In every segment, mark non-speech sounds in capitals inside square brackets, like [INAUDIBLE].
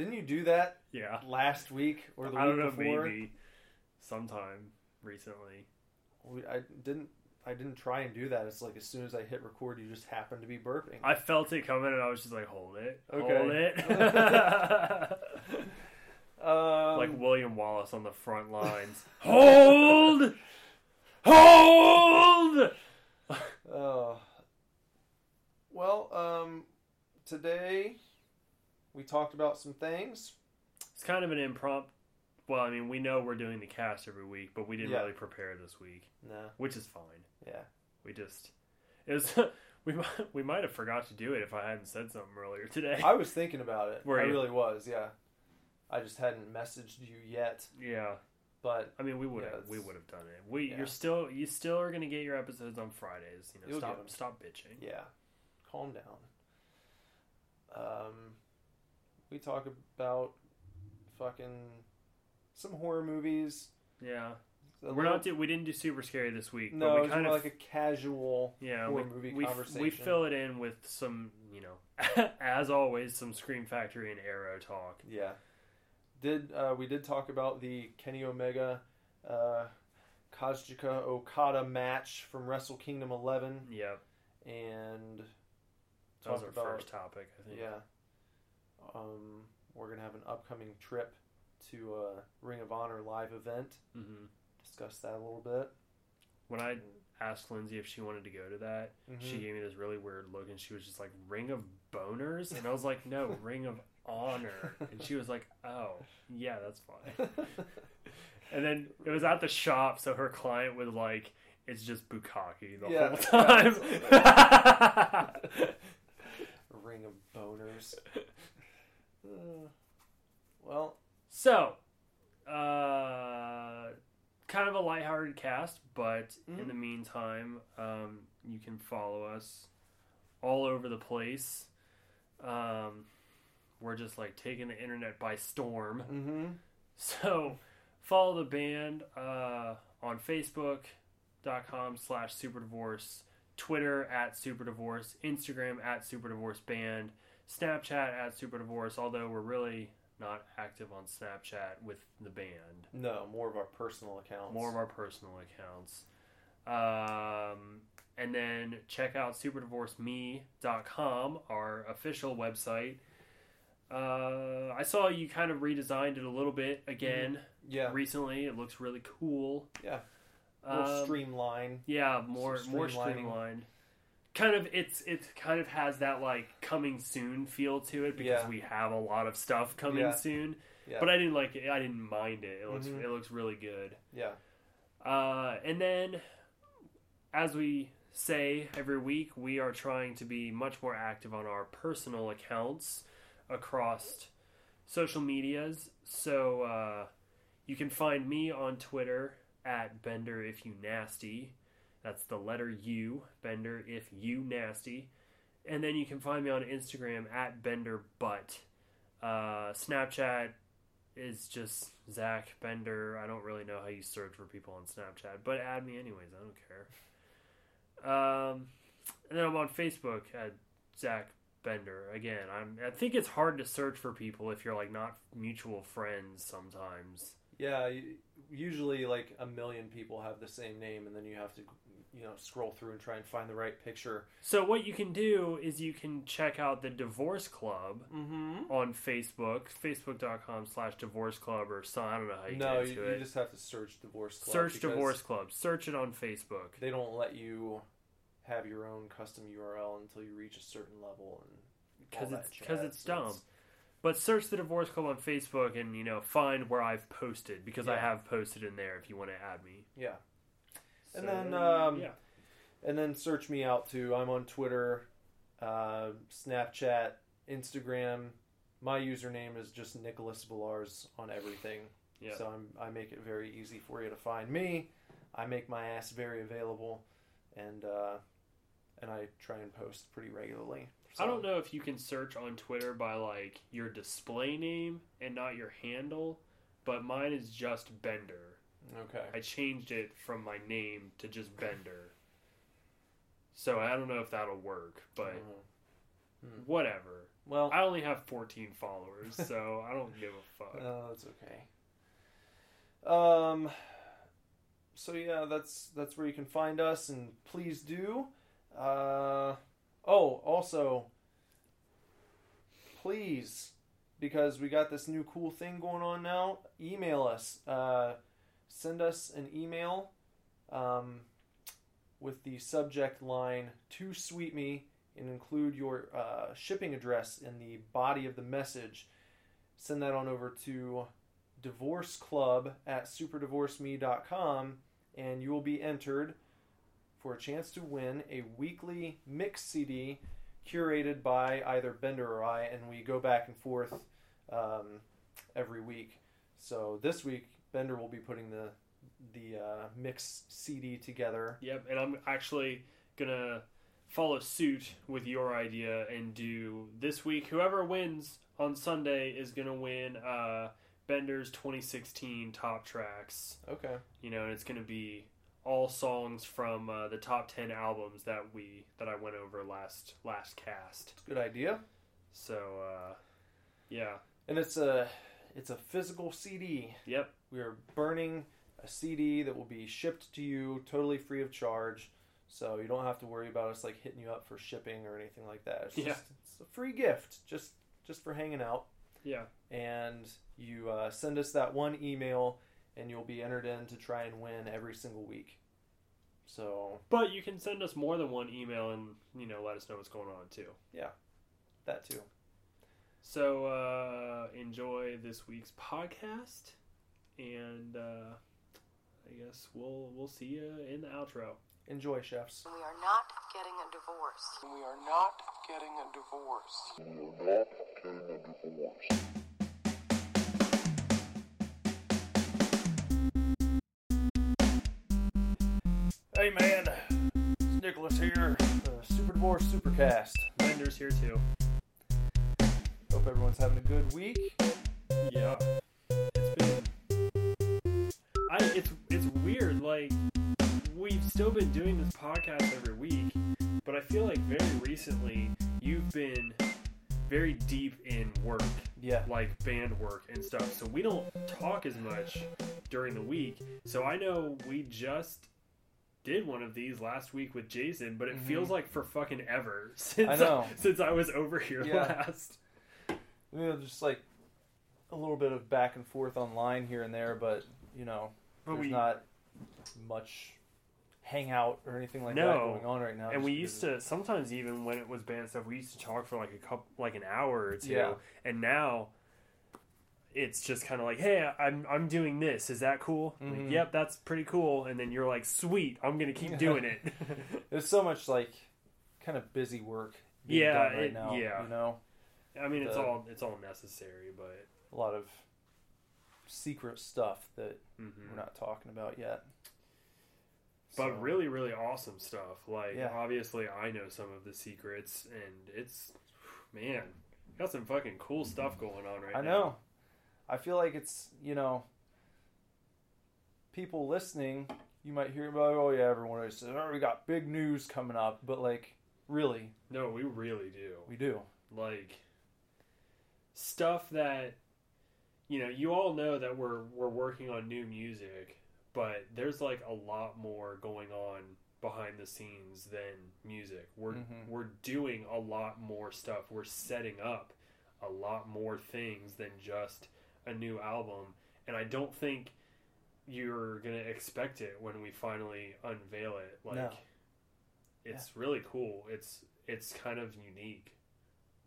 Didn't you do that Yeah. last week or the I don't week know, before? maybe sometime recently. We, I didn't. I didn't try and do that. It's like as soon as I hit record, you just happen to be burping. I felt it coming and I was just like, hold it. Okay. Hold it. [LAUGHS] [LAUGHS] um, like William Wallace on the front lines. [LAUGHS] hold! Hold! Uh, well, um, today we talked about some things. It's kind of an impromptu. Well, I mean, we know we're doing the cast every week, but we didn't Yeah. really prepare this week, Nah, which is fine. yeah, We just it was [LAUGHS] we might, we might have forgot to do it if I hadn't said something earlier today. I was thinking about it. Were I you? really was. Yeah, I just hadn't messaged you yet, yeah, but I mean, we would Yeah, have we would have done it. We yeah. you're still you still are gonna get your episodes on Fridays. You know, You'll stop stop bitching. yeah, calm down. Um, we talk about fucking some horror movies. Yeah, A we're little- not do, we didn't do super scary this week. No, but we kind of like a casual yeah horror we, movie we, conversation. we fill it in with some you know [LAUGHS] as always some Scream Factory and Arrow talk. Yeah. Did uh, we did talk about the Kenny Omega uh, Kazuchika Okada match from Wrestle Kingdom 11 Yep, and that was our about first topic. I think. yeah. Um, we're gonna have an upcoming trip to a Ring of Honor live event. hmm Discuss that a little bit. When I asked Lindsay if she wanted to go to that, she Mhm. gave me this really weird look and she was just like ring of boners and i was like no [LAUGHS] ring of honor and she was like oh yeah that's fine [LAUGHS] and then it was at the shop so her client was like it's just bukkake the Yeah. whole [LAUGHS] time Ring of boners. Uh, well, so uh kind of a lighthearted cast but in Mhm. the meantime um you can follow us all over the place um we're just like taking the internet by storm mm-hmm. [LAUGHS] So follow the band uh, on Facebook.com slash Super Divorce, Twitter at Super Divorce, Instagram at Super Divorce Band, Snapchat at Super Divorce, although we're really not active on Snapchat with the band. no, more of our personal accounts. More of our personal accounts. Um, and then check out superdivorceme.com, our official website. Uh, I saw you kind of redesigned it a little bit again yeah, recently. It looks really cool. yeah. Little Um, streamline. yeah, more more streamlined. Kind of, it's it kind of has that like coming soon feel to it because Yeah. we have a lot of stuff coming Yeah. soon. Yeah, But I didn't like it. I didn't mind it. It looks Mhm. it looks really good. yeah. Uh, and then, as we say every week, we are trying to be much more active on our personal accounts across social medias. So uh, you can find me on Twitter at Bender if you nasty. That's the letter U, Bender if you nasty. And then you can find me on Instagram at Bender Butt. Uh, Snapchat is just Zach Bender. I don't really know how you search for people on Snapchat, but add me anyways. I don't care. Um, and then I'm on Facebook at Zach Bender. Again, I'm. I think it's hard to search for people if you're like not mutual friends sometimes. Yeah, usually like a million people have the same name, and then you have to, you know, scroll through and try and find the right picture. So what you can do is you can check out the Divorce Club Mm-hmm. on Facebook, facebook.com slash divorce club or some, I don't know how you No, you, you just have to search divorce club. Search Divorce Club. Search it on Facebook. They don't let you have your own custom URL until you reach a certain level, and Because it's, cause it's So dumb. But search the Divorce Club on Facebook and, you know, find where I've posted because I have posted in there if you want to add me. Yeah, And So, then, um, yeah. and then search me out too. I'm on Twitter, uh, Snapchat, Instagram. My username is just Nicholas Villars on everything. Yeah. So I'm, I make it very easy for you to find me. I make my ass very available, and uh, and I try and post pretty regularly. I don't know if you can search on Twitter by like your display name and not your handle, but mine is just Bender. Okay. I changed it from my name to just Bender. So I don't know if that'll work, but Mhm. Hmm. whatever. Well, I only have 14 followers, so [LAUGHS] I don't give a fuck. Oh, that's okay. Um. So yeah, that's that's where you can find us, and please do. Uh, oh, also, please, because we got this new cool thing going on now. Email us. Uh, send us an email. Um, with the subject line "to sweet me" and include your uh, shipping address in the body of the message. Send that on over to divorce club at superdivorceme.com and you will be entered for a chance to win a weekly mix CD curated by either Bender or I, and we go back and forth um, every week. So this week, Bender will be putting the the uh, mix CD together. Yep, and I'm actually gonna follow suit with your idea and do this week. Whoever wins on Sunday is gonna win uh, Bender's 2016 top tracks. Okay. You know, and it's gonna be all songs from uh, the top 10 albums that we that I went over last last cast. Good idea. So uh, yeah, And it's a it's a physical CD. yep, We are burning a CD that will be shipped to you totally free of charge. So you don't have to worry about us like hitting you up for shipping or anything like that. It's Yeah. just it's a free gift just just for hanging out. yeah. And you uh, send us that one email and you'll be entered in to try and win every single week. So But you can send us more than one email and you know let us know what's going on too. Yeah. That too. So uh, enjoy this week's podcast, and uh, I guess we'll we'll see you in the outro. Enjoy, chefs. We are not getting a divorce. We are not getting a divorce. We are not getting a divorce. Hey man, it's Nicholas here. Uh, Super Divorce Supercast. Bender's here too. Hope everyone's having a good week. Yeah, it's been. I it's it's weird. Like we've still been doing this podcast every week, but I feel like very recently you've been very deep in work. Yeah. like band work and stuff. So we don't talk as much during the week. So I know we just did one of these last week with Jason, but it Mhm. feels like for fucking ever [LAUGHS] since I know. since I was over here Yeah. last. You know, just like a little bit of back and forth online here and there, but you know, But there's we not much hangout or anything like No. that going on right now. and we used to sometimes even when it was band stuff, we used to talk for like a couple like an hour or two. Yeah. And now it's just kind of like, hey, I'm I'm doing this. Is that cool? Like, Mhm. yep, that's pretty cool. And then you're like, sweet, I'm gonna keep [LAUGHS] doing it. [LAUGHS] There's so much like kind of busy work. being Yeah, done right it- now. yeah. You know, I mean, it's all it's all necessary, but a lot of secret stuff that mhm. we're not talking about yet. but So, really, really awesome stuff. Like Yeah. obviously, I know some of the secrets, and it's man, got some fucking cool stuff going on right I now. I know. I feel like it's you know, people listening. You might hear about, oh yeah, everyone always says, oh, we got big news coming up, but like, really, No, we really do. we do. like stuff that you know you all know that we're we're working on new music but there's like a lot more going on behind the scenes than music. We're Mhm. we're doing a lot more stuff. We're setting up a lot more things than just a new album. And i don't think you're gonna expect it when we finally unveil it. Like No. it's really cool. It's it's kind of unique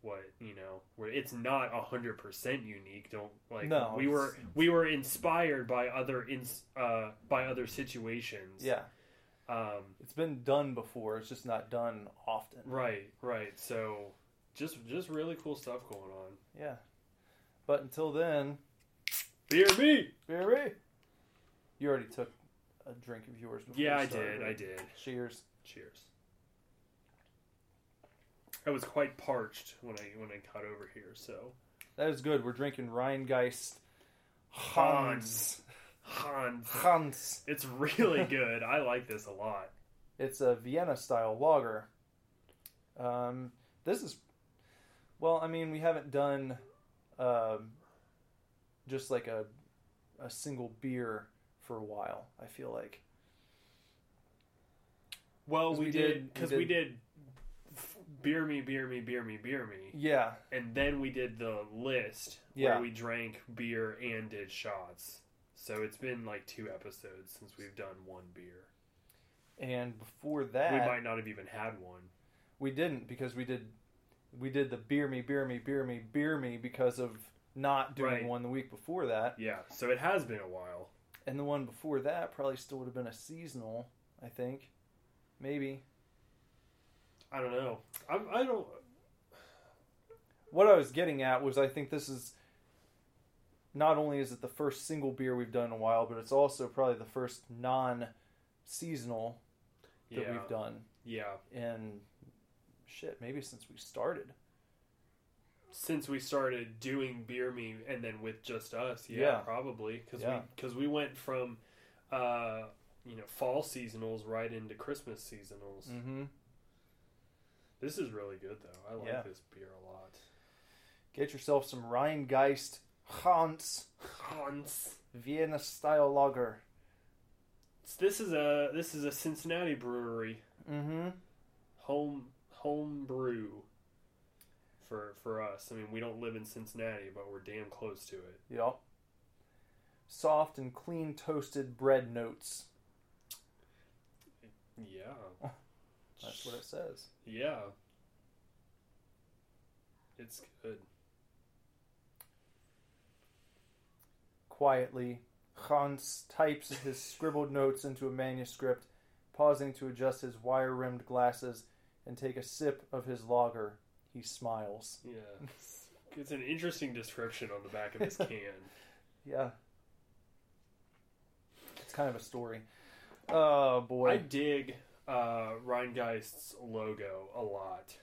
what you know where it's not a hundred percent unique don't like No, we were we were inspired by other ins uh by other situations Yeah, um it's been done before. It's just not done often. right right so just just really cool stuff going on Yeah, but until then, beer me Barry, you already took a drink of yours. Before yeah i started, did i did Cheers. cheers i was quite parched when i when i got over here so That is good. We're drinking Rhinegeist Hans. hans Hans. it's really [LAUGHS] good i like this a lot It's a Vienna style lager. Um, this is Well, I mean, we haven't done um, just like a a single beer for a while. I feel like. Well, we, we did did- we because we did- beer me, beer me, beer me, beer me, Yeah, and then we did the list Yeah. where we drank beer and did shots. So it's been like two episodes since we've done one beer. and before that, we might not have even had one. we didn't because we did we did the beer me, beer me, beer me, beer me because of not doing Right. one the week before that, Yeah, so it has been a while. and the one before that probably still would have been a seasonal. I think, maybe. I don't know. I, I don't. what I was getting at was I think this is not only is it the first single beer we've done in a while, but it's also probably the first non-seasonal that Yeah, we've done yeah. And shit maybe since we started. Since we started doing beer me and then with just us, yeah, Yeah. probably because Yeah. we because we went from uh, you know fall seasonals right into Christmas seasonals. Mm-hmm. This is really good though. I like Yeah. this beer a lot. Get yourself some Rhinegeist Hans Hans. Vienna style lager. This is a this is a Cincinnati brewery Mm-hmm. home home brew for for us. I mean, we don't live in Cincinnati, but we're damn close to it. Yep. Soft and clean toasted bread notes. Yeah, [LAUGHS] That's what it says. yeah. It's good. Quietly, Hans types his scribbled notes into a manuscript, pausing to adjust his wire rimmed glasses and take a sip of his lager. He smiles. Yeah, it's, an interesting description on the back of this [LAUGHS] can. Yeah. It's kind of a story. Oh, boy. I dig uh, Rhinegeist's logo a lot.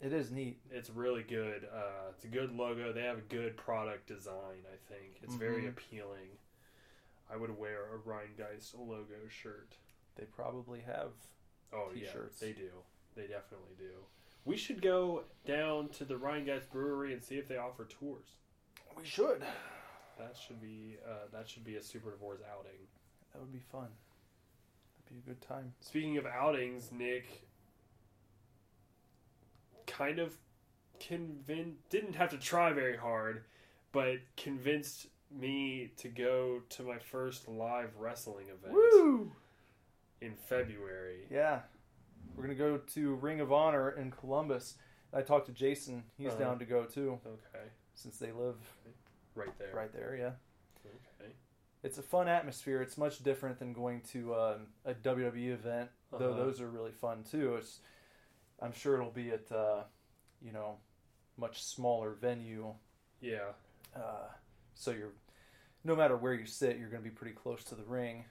It is neat. It's really good. Uh, it's a good logo. They have a good product design. I think it's very Mhm. appealing. I would wear a Rhinegeist logo shirt. They probably have. Oh T-shirts. yeah, they do. They definitely do. We should go down to the Rhinegeist Brewery and see if they offer tours. We should. That should be uh, that should be a Super Divorce outing. That would be fun. Be a good time. Speaking of outings, Nick kind of convinced didn't have to try very hard, but convinced me to go to my first live wrestling event Woo! in February. Yeah. We're going to go to Ring of Honor in Columbus. I talked to Jason. He's Uh-huh. down to go too, Okay, since they live right there. right there. Yeah. It's a fun atmosphere. It's much different than going to um, a WWE event, though Uh-huh. those are really fun too. It's, I'm sure it'll be at, uh, you know, much smaller venue. Yeah. Uh, so you're, no matter where you sit, you're going to be pretty close to the ring,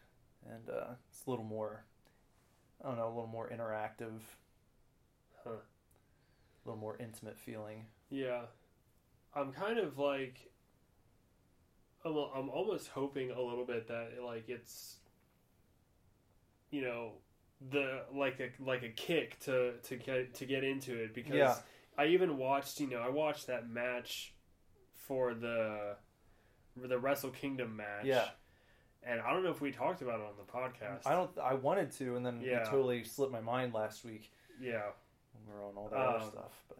and uh, it's a little more, I don't know, a little more interactive, Huh. a little more intimate feeling. Yeah, I'm kind of like, I'm, I'm almost hoping a little bit that like it's, you know, the like a like a kick to to get to get into it because Yeah. I even watched you know I watched that match for the the Wrestle Kingdom match. Yeah. And I don't know if we talked about it on the podcast. I don't. I wanted to, and then Yeah. it totally slipped my mind last week Yeah. we were on all that other Um, stuff. But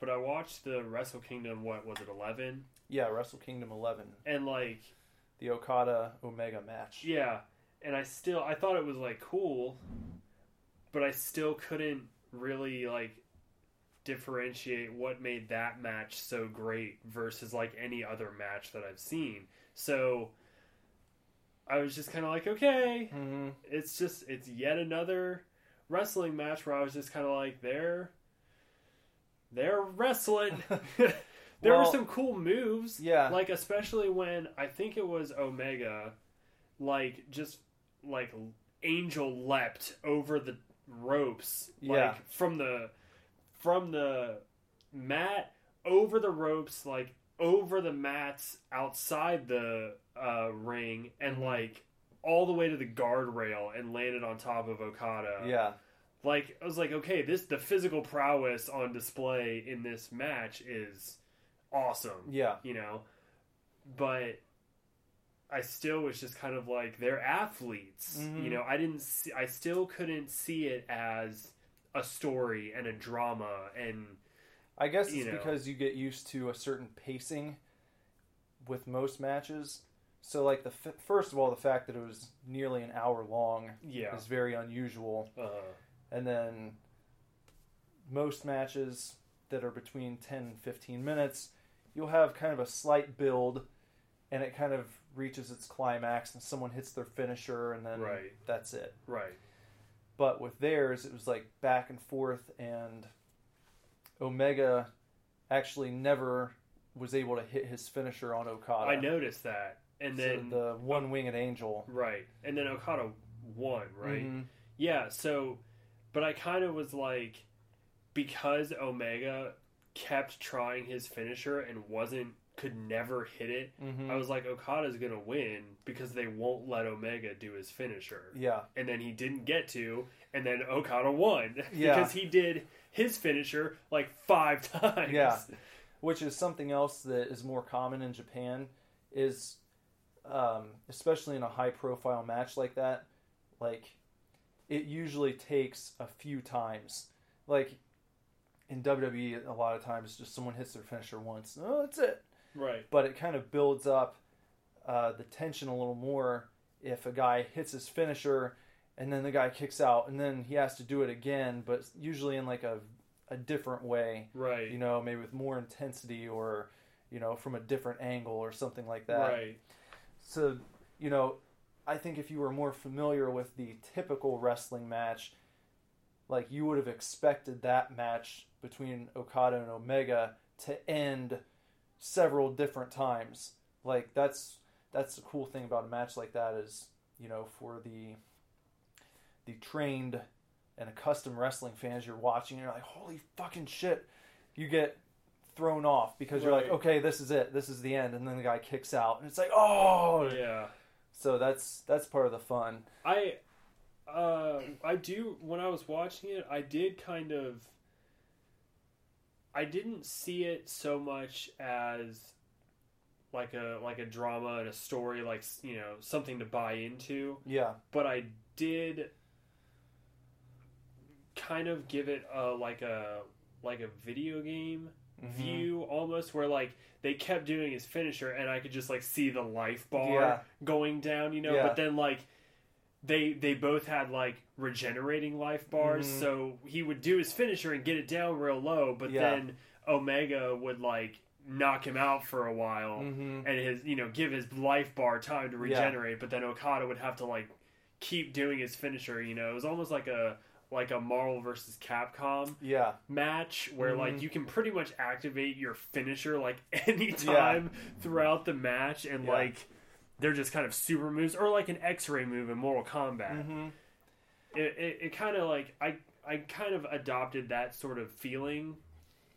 But I watched the Wrestle Kingdom. What was it? Eleven. Yeah, Wrestle Kingdom 11, And like the Okada Omega match. Yeah, and I still I thought it was like cool, but I still couldn't really like differentiate what made that match so great versus like any other match that I've seen. So I was just kind of like, okay, hmm it's just it's yet another wrestling match where I was just kind of like they're they're wrestling. [LAUGHS] [LAUGHS] there were some cool moves. yeah. Like especially when I think it was Omega like just like angel leapt over the ropes like Yeah. from the from the mat over the ropes like over the mats outside the uh, ring and Mhm. like all the way to the guardrail and landed on top of Okada. Yeah, like I was like, okay, this the physical prowess on display in this match is awesome. Yeah. You know, but I still was just kind of like they're athletes. Mhm. You know, I didn't. See, I still couldn't see it as a story and a drama and I guess it's know. because you get used to a certain pacing with most matches. So, like the f- first of all, the fact that it was nearly an hour long yeah. is very unusual, Uh, and then most matches that are between 10 and 15 minutes, you'll have kind of a slight build, and it kind of reaches its climax, and someone hits their finisher, and then Right. that's it. right. But with theirs, it was like back and forth, and Omega actually never was able to hit his finisher on Okada. I noticed that, and So then the one winged angel. right, and then Okada won. Right. Mhm. Yeah, so but I kind of was like because Omega kept trying his finisher and wasn't could never hit it. Mhm. I was like Okada's to win because they won't let Omega do his finisher. Yeah. And then he didn't get to and then Okada won [LAUGHS] Yeah. because he did his finisher like 5 [LAUGHS] times. Yeah. Which is something else that is more common in Japan is um, especially in a high profile match like that, like it usually takes a few times. Like in WWE a lot of times just someone hits their finisher once. Oh, that's it. Right. but it kind of builds up uh, the tension a little more if a guy hits his finisher and then the guy kicks out and then he has to do it again but usually in like a, a different way Right. you know maybe with more intensity or you know from a different angle or something like that Right. so you know i think if you were more familiar with the typical wrestling match like you would have expected that match between okada and omega to end several different times. Like that's that's the cool thing about a match like that is you know for the the trained and accustomed wrestling fans you're watching you're like holy fucking shit you get thrown off because you're like okay this is it this is the end and then the guy kicks out and it's like oh! Yeah. so that's that's part of the fun. I uh I do when I was watching it, I did kind of I didn't see it so much as like a like a drama and a story like you know something to buy into, yeah but I did kind of give it a like a like a video game Mhm. view almost where like they kept doing his finisher and I could just like see the life bar Yeah. going down, you know, Yeah. but then like they they both had like regenerating life bars, Mhm. so he would do his finisher and get it down real low, but Yeah. then Omega would like knock him out for a while Mhm. and his you know give his life bar time to Yeah. regenerate, but then Okada would have to like keep doing his finisher, you know. It was almost like a like a Marvel versus Capcom yeah match where like Mhm. you can pretty much activate your finisher like [LAUGHS] anytime throughout the match and Yeah. like they're just kind of super moves or like an x-ray move in mortal kombat Mhm. it, it, it kind of like i i kind of adopted that sort of feeling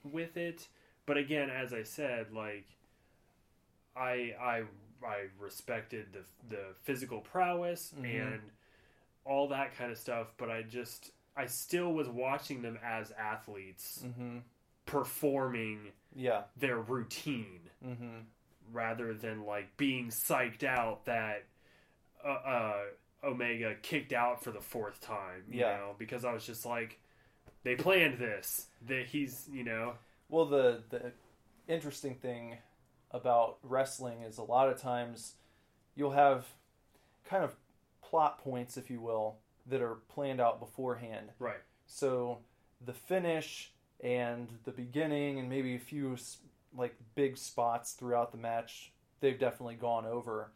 with it but again as i said like i i i respected the the physical prowess Mhm. and all that kind of stuff but i just i still was watching them as athletes Mhm. performing yeah their routine Mhm. Rather than like being psyched out that uh, uh, Omega kicked out for the fourth time. You Yeah. know, because I was just like, they planned this. That he's, you know, Well, the the interesting thing about wrestling is a lot of times you'll have kind of plot points, if you will, that are planned out beforehand. right, So the finish and the beginning and maybe a few like big spots throughout the match, they've definitely gone over.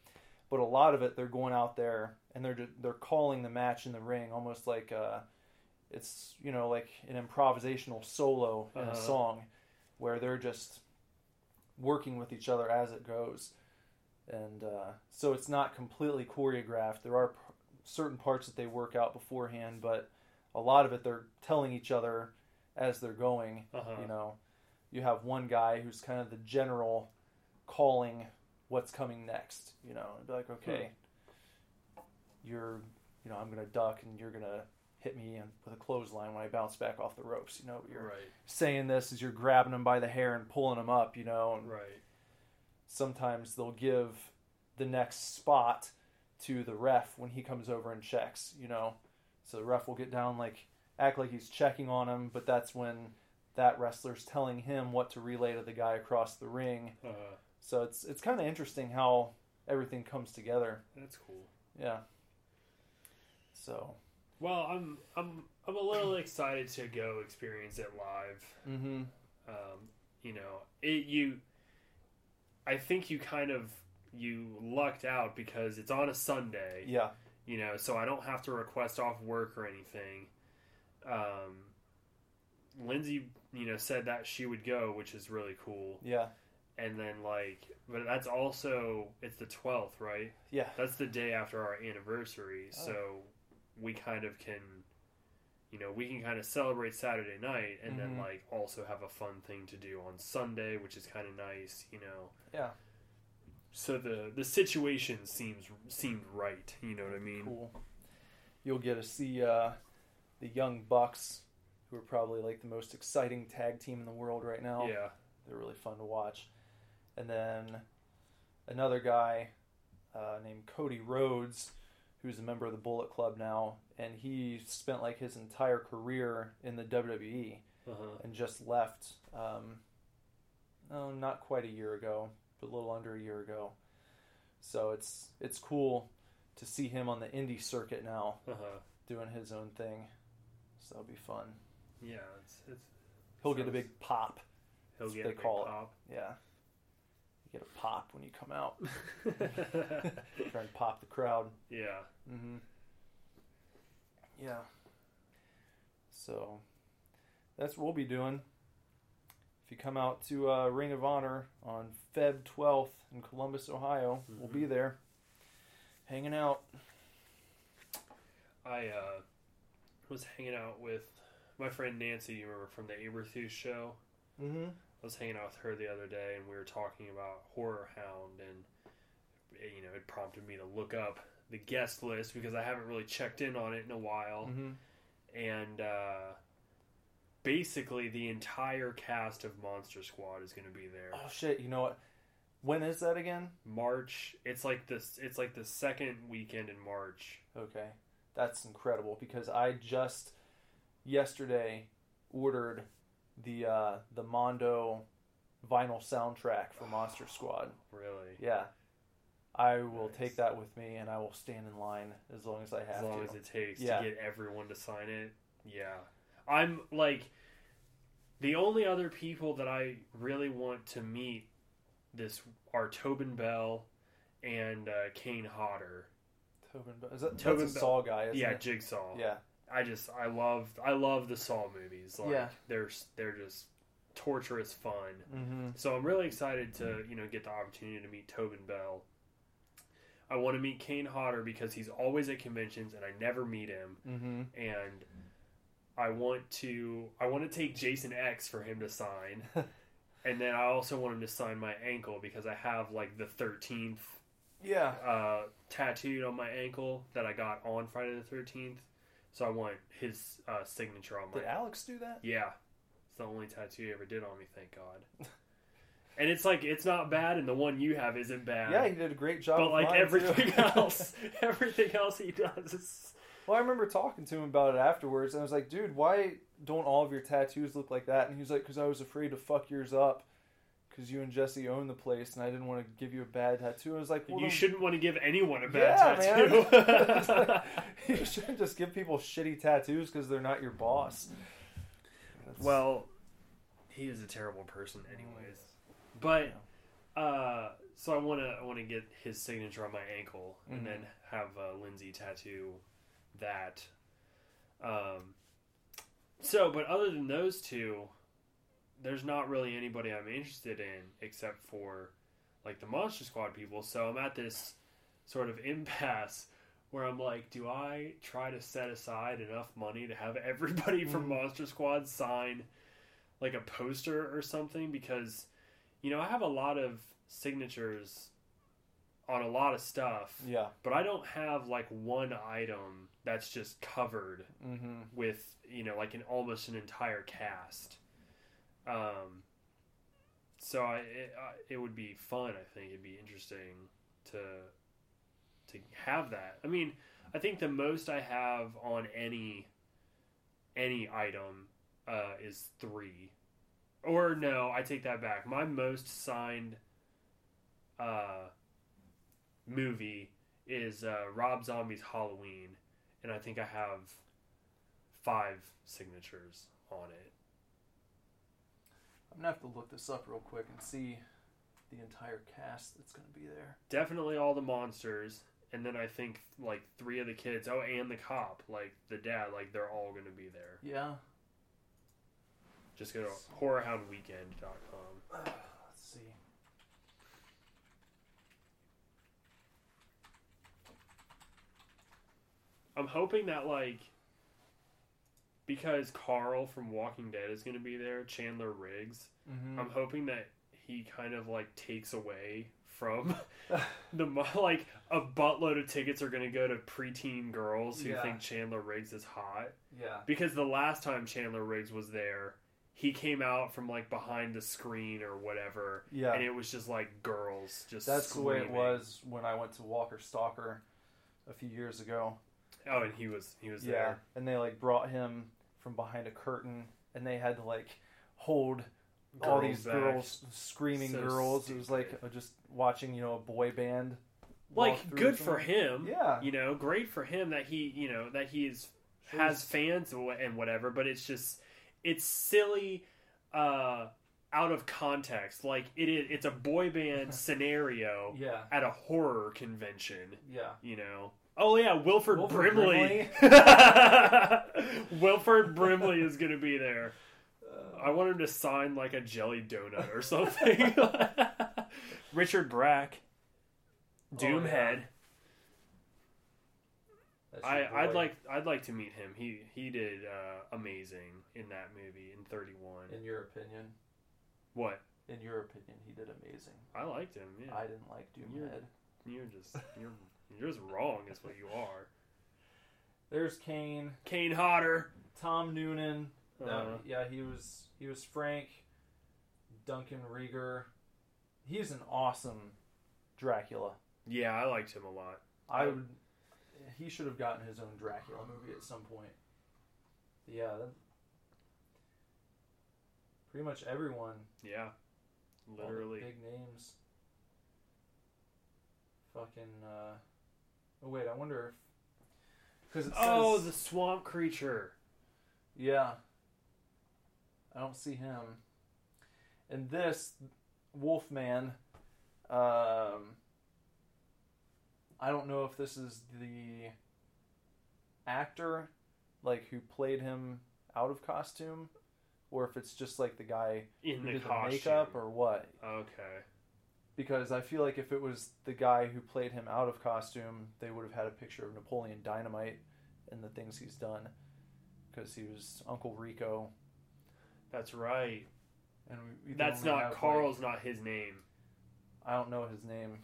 But a lot of it, they're going out there and they're they're calling the match in the ring, almost like uh, it's you know like an improvisational solo in Uh-huh. a song, where they're just working with each other as it goes, and uh, so it's not completely choreographed. There are p- certain parts that they work out beforehand, but a lot of it they're telling each other as they're going. uh-huh. You know, you have one guy who's kind of the general calling what's coming next. You know, and be like, okay, hmm. you're, you know, I'm gonna duck and you're gonna hit me with a clothesline when I bounce back off the ropes. You know, you're Right. saying this as you're grabbing them by the hair and pulling them up. You know, and Right. sometimes they'll give the next spot to the ref when he comes over and checks, you know. So the ref will get down like act like he's checking on him, but that's when that wrestler's telling him what to relay to the guy across the ring. Uh, So it's it's kind of interesting how everything comes together. that's cool. Yeah. So, Well, I'm I'm I'm a little excited to go experience it live. mhm. Um, you know, it you. I think you kind of you lucked out because it's on a Sunday. Yeah. You know, so I don't have to request off work or anything. Um, Lindsay, you know, said that she would go, which is really cool. Yeah. And then like, but that's also it's the twelfth, right? Yeah. That's the day after our anniversary, Oh. so we kind of can, you know, we can kind of celebrate Saturday night and then Mhm. like also have a fun thing to do on Sunday, which is kind of nice, you know. Yeah. So the the situation seems seemed right, you know what I mean? Cool. You'll get to see uh, the Young Bucks, who are probably like the most exciting tag team in the world right now. Yeah, They're really fun to watch. And then another guy uh, named Cody Rhodes, who's a member of the Bullet Club now, and he spent like his entire career in the WWE uh-huh. and just left. Um, no, not quite a year ago, but a little under a year ago. So it's it's cool to see him on the indie circuit now, uh-huh. doing his own thing. So that'll be fun. Yeah, it's it's He'll get a big pop. he'll get a they big call it. Yeah. You get a pop when you come out. [LAUGHS] Try and pop the crowd. yeah. Mm-hmm. Yeah. So that's what we'll be doing. If you come out to uh, Ring of Honor on Feb 12th in Columbus, Ohio, we'll be there hanging out. I uh, was hanging out with my friend Nancy. You remember from the Aberthus show? Mm-hmm. I was hanging out with her the other day, and we were talking about Horror Hound, and it, you know, it prompted me to look up the guest list because I haven't really checked in on it in a while, Mm-hmm. and uh, basically the entire cast of Monster Squad is going to be there. Oh shit! You know what? When is that again? March. It's like this. It's like the second weekend in March. Okay, that's incredible because I just yesterday ordered the uh, the Mondo vinyl soundtrack for Monster [SIGHS] Squad. Really, Yeah, I will Nice. take that with me, and I will stand in line as long as I have as long to. as it takes Yeah. to get everyone to sign it. Yeah, I'm like the only other people that I really want to meet this are Tobin Bell and uh, Kane Hodder. Tobin, Bell- is that Tobin Bell. Saw guy? Yeah, it? Jigsaw. yeah, I just I love I love the Saw movies. Like Yeah. they're they're just torturous fun. mm-hmm. So I'm really excited to you know get the opportunity to meet Tobin Bell. I want to meet Kane Hodder because he's always at conventions and I never meet him. Mm-hmm. And I want to I want to take Jason X for him to sign. [LAUGHS] and then I also want him to sign my ankle because I have like the 13th Yeah, uh, tattooed on my ankle that I got on Friday the 13th. So I want his uh, signature on my did Alex do that? yeah, it's the only tattoo he ever did on me. Thank God. [LAUGHS] and it's like it's not bad, and the one you have isn't bad. Yeah, he did a great job. but like everything [LAUGHS] else, everything else he does is Well, I remember talking to him about it afterwards, and I was like, "Dude, why don't all of your tattoos look like that?" And he was like, "Cause I was afraid to fuck yours up, cause you and Jesse own the place, and I didn't want to give you a bad tattoo." I was like, well, you then- shouldn't want to give anyone a bad yeah, tattoo. [LAUGHS] Like, [LAUGHS] you shouldn't just give people shitty tattoos because they're not your boss. That's- well, he is a terrible person, anyways. But uh, so I want to I want to get his signature on my ankle, and then have uh, Lindsay tattoo that. Um. So, but other than those two, there's not really anybody I'm interested in except for like the Monster Squad people. So I'm at this sort of [LAUGHS] impasse where I'm like, do I try to set aside enough money to have everybody from Mhm. Monster Squad sign like a poster or something? Because, you know, I have a lot of signatures on a lot of stuff, Yeah. but I don't have like one item that's just covered Mm-hmm. with you know like an almost an entire cast. Um, so I it, I- it would be fun. I think it'd be interesting to to have that. I mean, I think the most I have on any any item uh, is three. Or no, I take that back. My most signed uh, movie is uh, Rob Zombie's Halloween, and I think I have five signatures on it. I'm gonna have to look this up real quick and see the entire cast that's gonna be there. Definitely all the monsters, and then I think like three of the kids. Oh, and the cop, like the dad, like they're all to be there. Yeah. Just go to horrorhoundweekend.com. [SIGHS] Let's see. I'm hoping that like because Carl from Walking Dead is going to be there, Chandler Riggs. Mm-hmm. I'm hoping that he kind of like takes away from [LAUGHS] [LAUGHS] the like a buttload of tickets are going to go to preteen girls who Yeah. think Chandler Riggs is hot yeah. because the last time Chandler Riggs was there, he came out from like behind the screen or whatever, Yeah. and it was just like girls just That's the way it was when I went to Walker Stalker a few years ago. Oh, and he was he was Yeah, there. and they like brought him from behind a curtain, and they had to like hold all these back. girls, screaming So girls. It was like just watching, you know, a boy band. Like good for him. Yeah, you know, great for him that he, you know, that he's Shows- has fans and and whatever. But it's just, it's silly, uh, out of context. Like it is, it's a boy band [LAUGHS] scenario yeah, at a horror convention. yeah. You know. Oh yeah, Wilford, Wilford Brimley. [LAUGHS] Wilford Brimley is gonna be there. I want him to sign like a jelly donut or something. [LAUGHS] Richard Brake, Oh. Doomhead. That's I I'd like I'd like to meet him. He he did uh, amazing in that movie in Thirty One. in your opinion. What In your opinion, he did amazing. I liked him. Yeah, I didn't like You're- Doomhead. you're just you're you're just wrong. Is what you are. There's Kane, Kane Hodder. Tom Noonan. No, Uh, yeah, he was he was Frank, Duncan Regehr. He's an awesome Dracula. yeah, I liked him a lot. I would. He should have gotten his own Dracula movie at some point. Yeah, that, pretty much everyone. Yeah, all the literally. big names. Fucking. Uh, oh wait, I wonder if. Because it says. Oh, the swamp creature. Yeah. I don't see him. And this Wolfman, um, I don't know if this is the actor, like who played him out of costume, or if it's just like the guy in who the did costume. the makeup or what. Okay. Because I feel like if it was the guy who played him out of costume, they would have had a picture of Napoleon Dynamite and the things he's done. Because he was Uncle Rico, That's right. and we, we That's not have, like- Carl's. Not his name. I don't know his name,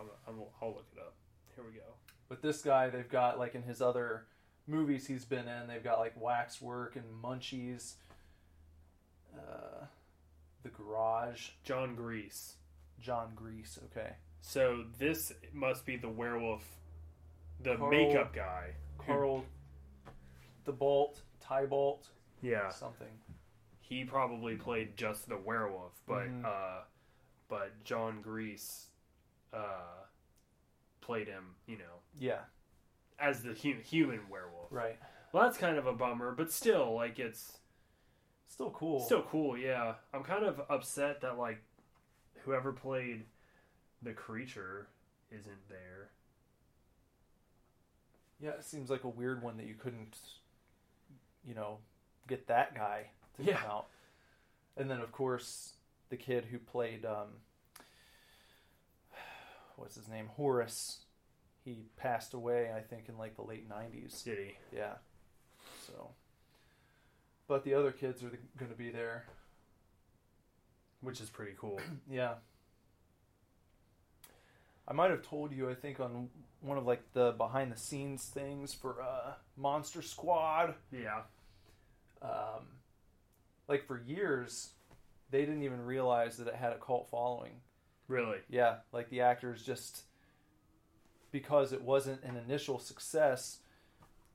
I'm, I'm, I'll look it up. Here we go. but this guy they've got like in his other movies he's been in. They've got like Waxwork and Munchies, uh, The Garage, Jon Gries. Jon Gries. Okay, So this must be the werewolf, the Carl- makeup guy. who- Carl, the Bolt, Bolt, Yeah. something. He probably played just the werewolf, but Mhm. uh, but Jon Gries, uh, played him. You know, Yeah, as the hu- human werewolf. right. Well, that's kind of a bummer, but still, like it's Still cool. still cool. Yeah, I'm kind of upset that like whoever played the creature isn't there. Yeah, it seems like a weird one that you couldn't, you know, get that guy to Yeah. come out. And then, of course, the kid who played, um, what's his name? Horace. He passed away, I think, in like the late 90s. City. Yeah. So. But the other kids are going to be there. which is pretty cool. [CLEARS THROAT] Yeah. I might have told you, I think, on one of like the behind the scenes things for uh, Monster Squad. Yeah. Um, like for years, they didn't even realize that it had a cult following. Really. Yeah, like the actors just because it wasn't an initial success,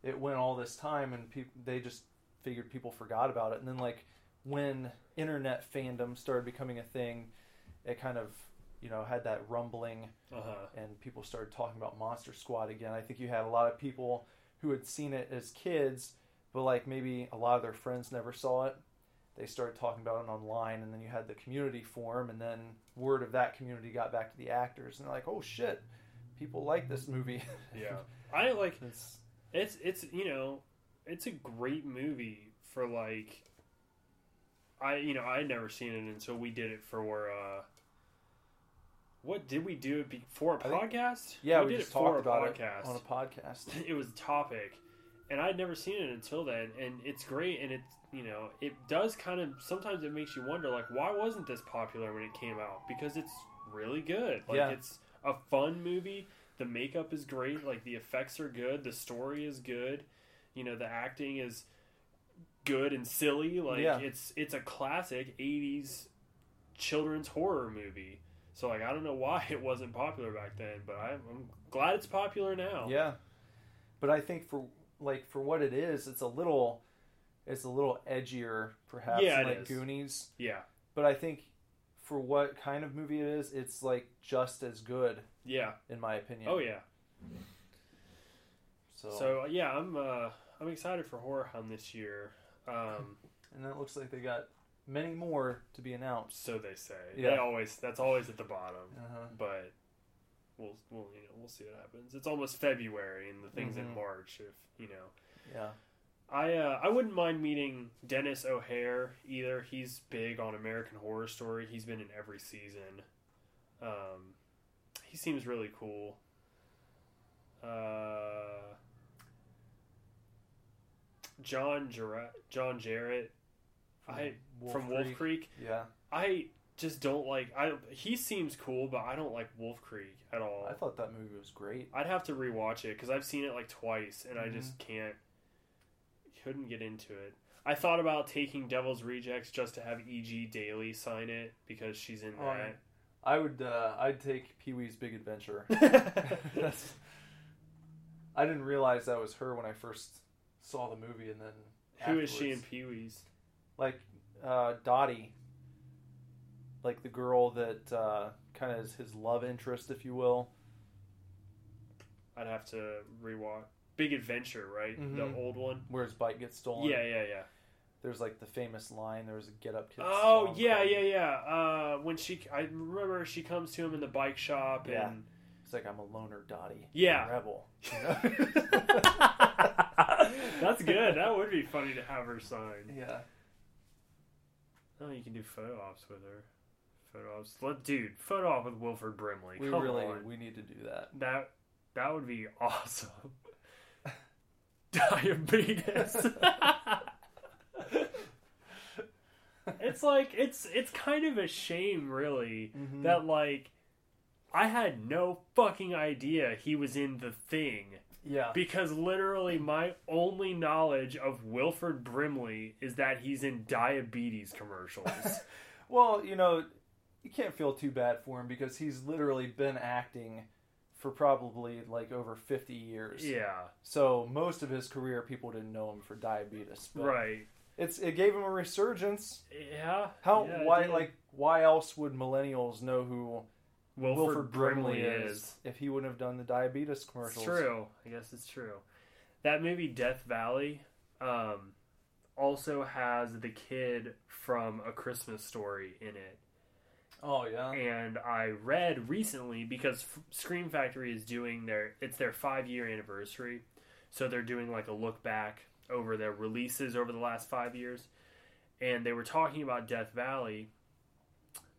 it went all this time, and people they just figured people forgot about it. And then like when internet fandom started becoming a thing, it kind of you know had that rumbling Uh huh. and people started talking about Monster Squad again. I think you had a lot of people who had seen it as kids, but like maybe a lot of their friends never saw it. They started talking about it online, and then you had the community forum, and then word of that community got back to the actors, and they're like, "Oh shit, people like this movie." Yeah. [LAUGHS] I like it's it's it's you know it's a great movie for like I you know I had never seen it until we did it for uh what did we do it before a I think- podcast? yeah, we, did just it for a about podcast. it on a podcast. [LAUGHS] it was a topic and i'd never seen it until then and it's great and it's you know it does kind of sometimes it makes you wonder like why wasn't this popular when it came out because it's really good like Yeah. it's a fun movie the makeup is great like the effects are good the story is good you know the acting is good and silly like Yeah. it's it's a classic 80s children's horror movie so like i don't know why [LAUGHS] it wasn't popular back then but i'm, I'm glad it's popular now Yeah, but I think for like for what it is, it's a little, it's a little edgier, perhaps, Yeah, like is. Goonies. yeah But I think for what kind of movie it is, it's like just as good, Yeah. in my opinion. Oh yeah. So, So yeah, I'm uh I'm excited for Horror Hound this year. Um, [LAUGHS] and then it looks like they got many more to be announced. so they say. Yeah. They always that's always at the bottom. Uh-huh. But we'll we'll you know we'll see what happens. It's almost February and the thing's in Mhm. March. If you know, Yeah. I uh, I wouldn't mind meeting Denis O'Hare either. He's big on American Horror Story. He's been in every season. Um, he seems really cool. Uh, John Jarratt, John Jarratt, I from Wolf Creek. Yeah. I just don't like. I he seems cool, but I don't like Wolf Creek at all. I thought that movie was great. I'd have to rewatch it because I've seen it like twice and I Mhm. just can't, couldn't get into it. I thought about taking Devil's Rejects just to have E.G. Daily sign it because she's in Oh, I would. Uh, I'd take Pee Wee's Big Adventure. [LAUGHS] [LAUGHS] That's. I didn't realize that was her when I first saw the movie, and then Who is she in Pee Wee's? like uh, Dottie, like the girl that uh, kind of is his love interest, if you will. I'd have to rewatch. Big Adventure, right? The Mhm. old one. Where his bike gets stolen. Yeah, yeah, yeah. There's like the famous line. There was a Get Up Kids. Oh yeah, yeah, yeah. Uh, when she, I remember she comes to him in the bike shop Yeah. and It's like I'm a loner, Dottie. Yeah. rebel. [LAUGHS] [LAUGHS] That's good. That would be funny to have her sign. yeah. Oh, you can do photo ops with her. Photo ops. Let dude, photo op with Wilford Brimley. We Come really on. we need to do that. that that would be awesome. [LAUGHS] Diabetes. it's like it's it's kind of a shame really Mhm. that like I had no fucking idea he was in the thing Yeah. because literally my only knowledge of Wilford Brimley is that he's in diabetes commercials. [LAUGHS] Well, you know, you can't feel too bad for him because he's literally been acting for probably like over 50 years. yeah. So most of his career, people didn't know him for diabetes. Right. It's it gave him a resurgence. Yeah. How yeah, why like why else would millennials know who Wilford, Wilford, Brimley, Brimley is? is if he wouldn't have done the diabetes It's true. I guess it's true. That movie Death Valley um, also has the kid from A Christmas Story in it. Oh yeah. And I read recently because F- Scream Factory is doing their it's their 5 year anniversary. So they're doing like a look back over their releases over the last 5 years. And they were talking about Death Valley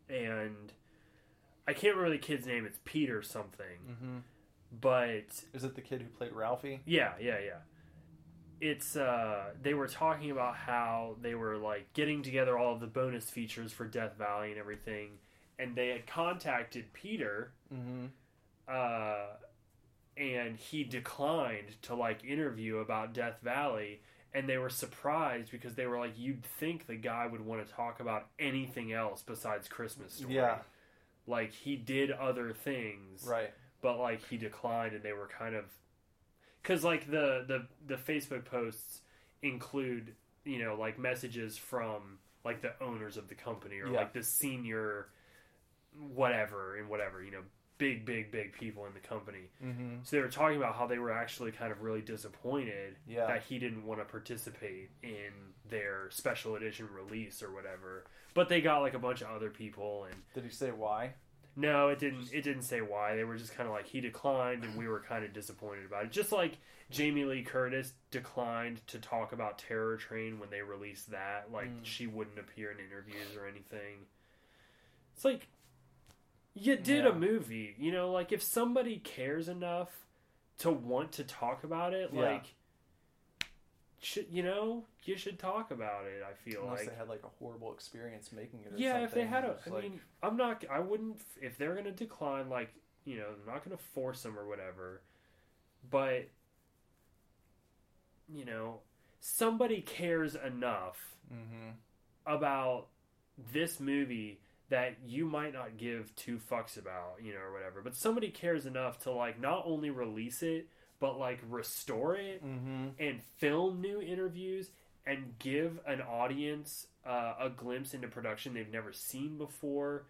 and I can't remember the kid's name. It's Peter something. hmm But Is it the kid who played Ralphie? yeah, yeah, yeah. It's uh they were talking about how they were like getting together all of the bonus features for Death Valley and everything and they had contacted Peter Mm-hmm. uh, and he declined to like interview about Death Valley, and they were surprised because they were like, you'd think the guy would want to talk about anything else besides Christmas Story. Yeah. Like he did other things, Right. but like he declined, and they were kind of because like the the the Facebook posts include you know like messages from like the owners of the company or Yeah. like the senior whatever and whatever you know big big big people in the company Mm-hmm. so they were talking about how they were actually kind of really disappointed Yeah. that he didn't want to participate in their special edition release or whatever but they got like a bunch of other people and Did he say why? no, it didn't. It didn't say why. They were just kind of like he declined, and we were kind of disappointed about it. Just like Jamie Lee Curtis declined to talk about Terror Train when they released that. Like Mm. she wouldn't appear in interviews or anything. It's like you did Yeah. a movie. You know, like if somebody cares enough to want to talk about it, Yeah. like should you know you should talk about it. I feel Unless like they had like a horrible experience making it. Or yeah, if they had a, I like, mean, I'm not, I wouldn't, if they're gonna decline, like, you know, I'm not gonna force them or whatever, but, you know, somebody cares enough Mhm. about this movie that you might not give two fucks about, you know, or whatever, but somebody cares enough to, like, not only release it, but, like, restore it Mhm. and film new interviews and give an audience uh, a glimpse into production they've never seen before.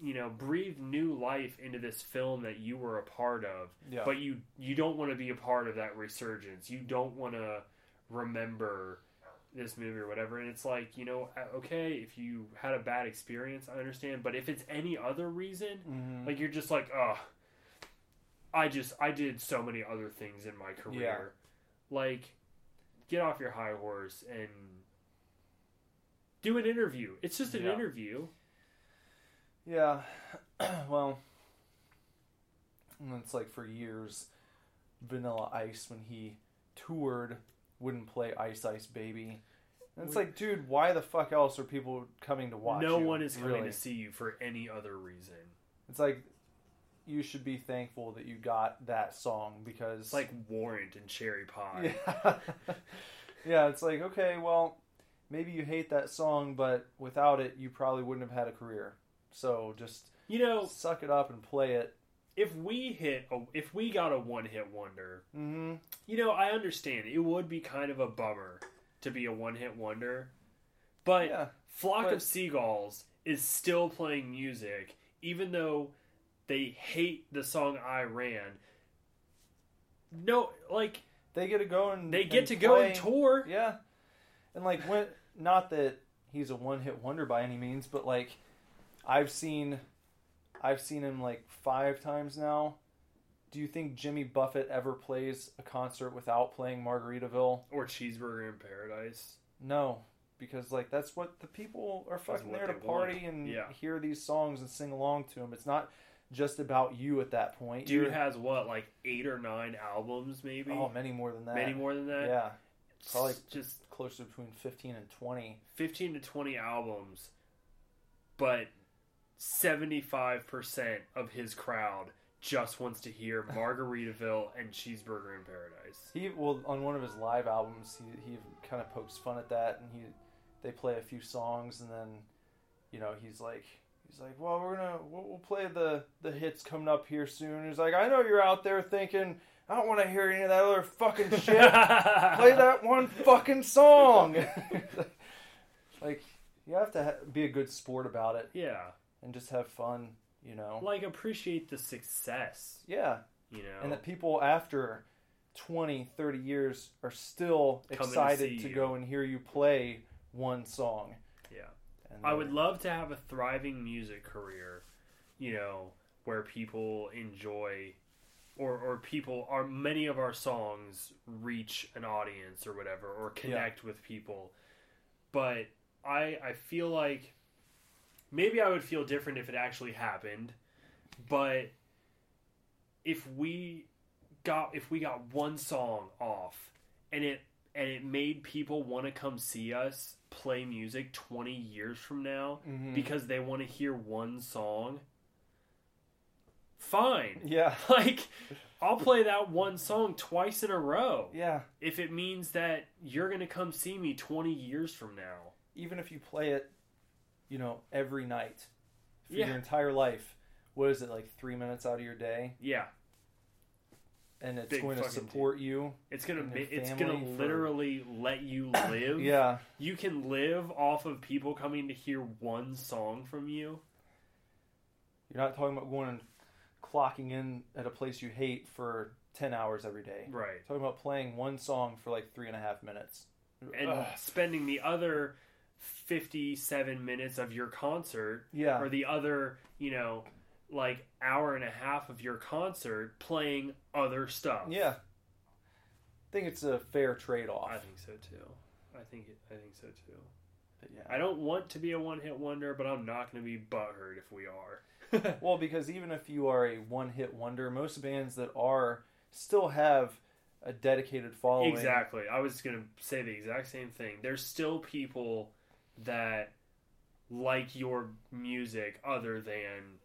You know, breathe new life into this film that you were a part of, Yeah. but you you don't want to be a part of that resurgence. You don't want to remember this movie or whatever. And it's like, you know, uh, okay, if you had a bad experience, I understand. But if it's any other reason, Mhm. like you're just like, oh, I just I did so many other things in my career. Like, get off your high horse and do an interview. It's just an Yeah. interview. Yeah. [CLEARS THROAT] well, and it's like for years, Vanilla Ice when he toured wouldn't play Ice Ice Baby. And it's We- like, dude, why the fuck else are people coming to watch? no you, one is coming really? to see you for any other reason. It's like you should be thankful that you got that song because It's like Warrant and Cherry Pie. [LAUGHS] yeah, yeah. It's like okay, well, maybe you hate that song, but without it, you probably wouldn't have had a career. So just You know, suck it up and play it. if we hit a, if we got a one hit wonder, hmm you know, I understand it would be kind of a bummer to be a one hit wonder, but Yeah, Flock but- of Seagulls is still playing music, even though they hate the song I Ran. No, like they get to go and they get and to go and tour. Yeah, and like when not that he's a one hit wonder by any means, but like I've seen, I've seen him like five times now. Do you think Jimmy Buffett ever plays a concert without playing Margaritaville? Or Cheeseburger in Paradise. No, because like that's what the people are fucking there to they want. party and Yeah. hear these songs and sing along to them. It's not just about you at that point. Dude You're- has what, like eight or nine albums, maybe? oh many more than that. Many more than that? Yeah, probably- just closer to between fifteen and twenty. 15 to 20 albums, but 75% of his crowd just wants to hear [LAUGHS] Margaritaville and Cheeseburger in Paradise. He well on one of his live albums, he he kind of pokes fun at that, and he they play a few songs, and then you know he's like he's like, well, we're gonna we'll, we'll play the the hits coming up here soon. He's like, I know you're out there thinking I don't want to hear any of that other fucking [LAUGHS] shit. play that one fucking song. [LAUGHS] like you have to ha- be a good sport about it Yeah. and just have fun, you know. Like, appreciate the success, yeah, you know? and that people after 20 30 years are still excited to, you. go and hear you play one song. And I would love to have a thriving music career, you know, where people enjoy or or people are many of our songs reach an audience or whatever or connect with people. But I I feel like maybe I would feel different if it actually happened, but if we got if we got one song off and it and it made people want to come see us play music 20 years from now Mhm. because they want to hear one song fine. [LAUGHS] Yeah. [LAUGHS] Like, I'll play that one song twice in a row Yeah. if it means that you're going to come see me 20 years from now. Even if you play it, you know, every night for Yeah. your entire life, what is it like three minutes out of your day, Yeah. And it's Big going to fucking support you. It's gonna And your it's gonna family for- literally let you [COUGHS] live. Yeah. You can live off of people coming to hear one song from you. You're not talking about going and clocking in at a place you hate for ten hours every day. Right. You're talking about playing one song for like three and a half minutes. And Ugh. spending the other 57 minutes of your concert yeah. or the other, you know, like hour and a half of your concert playing other stuff. Yeah. I think it's a fair trade off. I think so too. I think it, I think so too. yeah. I don't want to be a one-hit wonder, but I'm not going to be butthurt if we are. [LAUGHS] Well, because even if you are a one hit wonder, most bands that are still have a dedicated following. Exactly. I was going to say the exact same thing. There's still people that like your music other than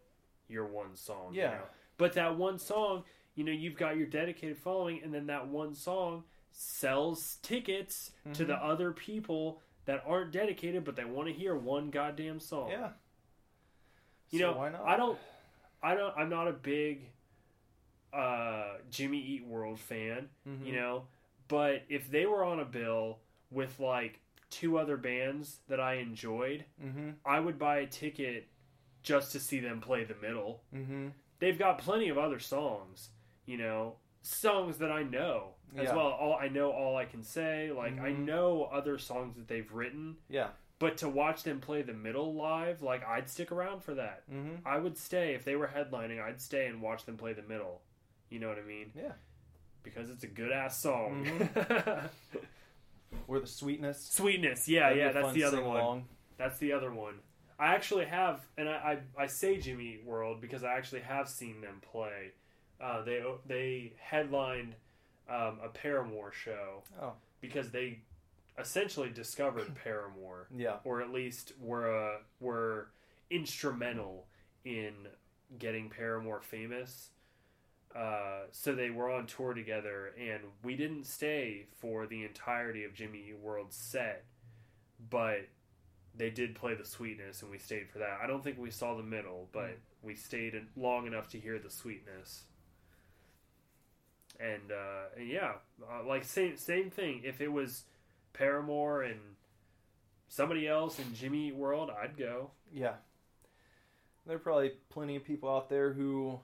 your one song. you Yeah. know? But that one song, you know, you've got your dedicated following, and then that one song sells tickets to Mhm. the other people that aren't dedicated, but they want to hear one goddamn song. Yeah. You So know, why not? I don't, I don't, I'm not a big uh, Jimmy Eat World fan, Mhm. you know, but if they were on a bill with like two other bands that I enjoyed, Mm-hmm. I would buy a ticket just to see them play the middle. Mm-hmm. They've got plenty of other songs, you know, songs that I know as Yeah. well. All I know, all I can say, like I Mhm. know other songs that they've written, Yeah. but to watch them play the middle live, like I'd stick around for that. Mm-hmm. I would stay if they were headlining. I'd stay and watch them play the middle. You know what I mean? Yeah. Because it's a good ass song. [LAUGHS] Or the sweetness. Sweetness, yeah, That'd yeah, that's the other one. sing-along. That's the other one. I actually have, and I, I, I say Jimmy World because I actually have seen them play. Uh, they they headlined um, a Paramore show Oh. because they essentially discovered [CLEARS THROAT] Paramore. Yeah. or at least were uh, were instrumental in getting Paramore famous. Uh, so they were on tour together, and we didn't stay for the entirety of Jimmy World's set, but they did play the Sweetness, and we stayed for that. I don't think we saw the middle, but Mm. we stayed in- long enough to hear the Sweetness. And, uh, and yeah, uh, like same same thing. If it was Paramore and somebody else in Jimmy Eat World, I'd go. Yeah. There are probably plenty of people out there who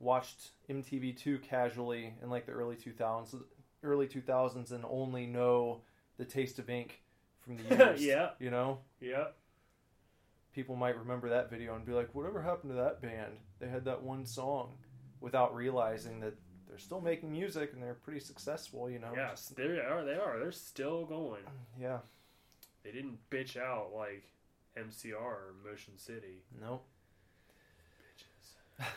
watched MTV2 casually in like the early 2000s, early 2000s and only know the taste of ink from the [LAUGHS] years. Yeah. You know? Yeah. People might remember that video and be like, whatever happened to that band? They had that one song without realizing that they're still making music and they're pretty successful, you know? Yes, they are. They are. They're still going. [CLEARS THROAT] Yeah. They didn't bitch out like MCR or Motion City. Nope. Bitches. [LAUGHS]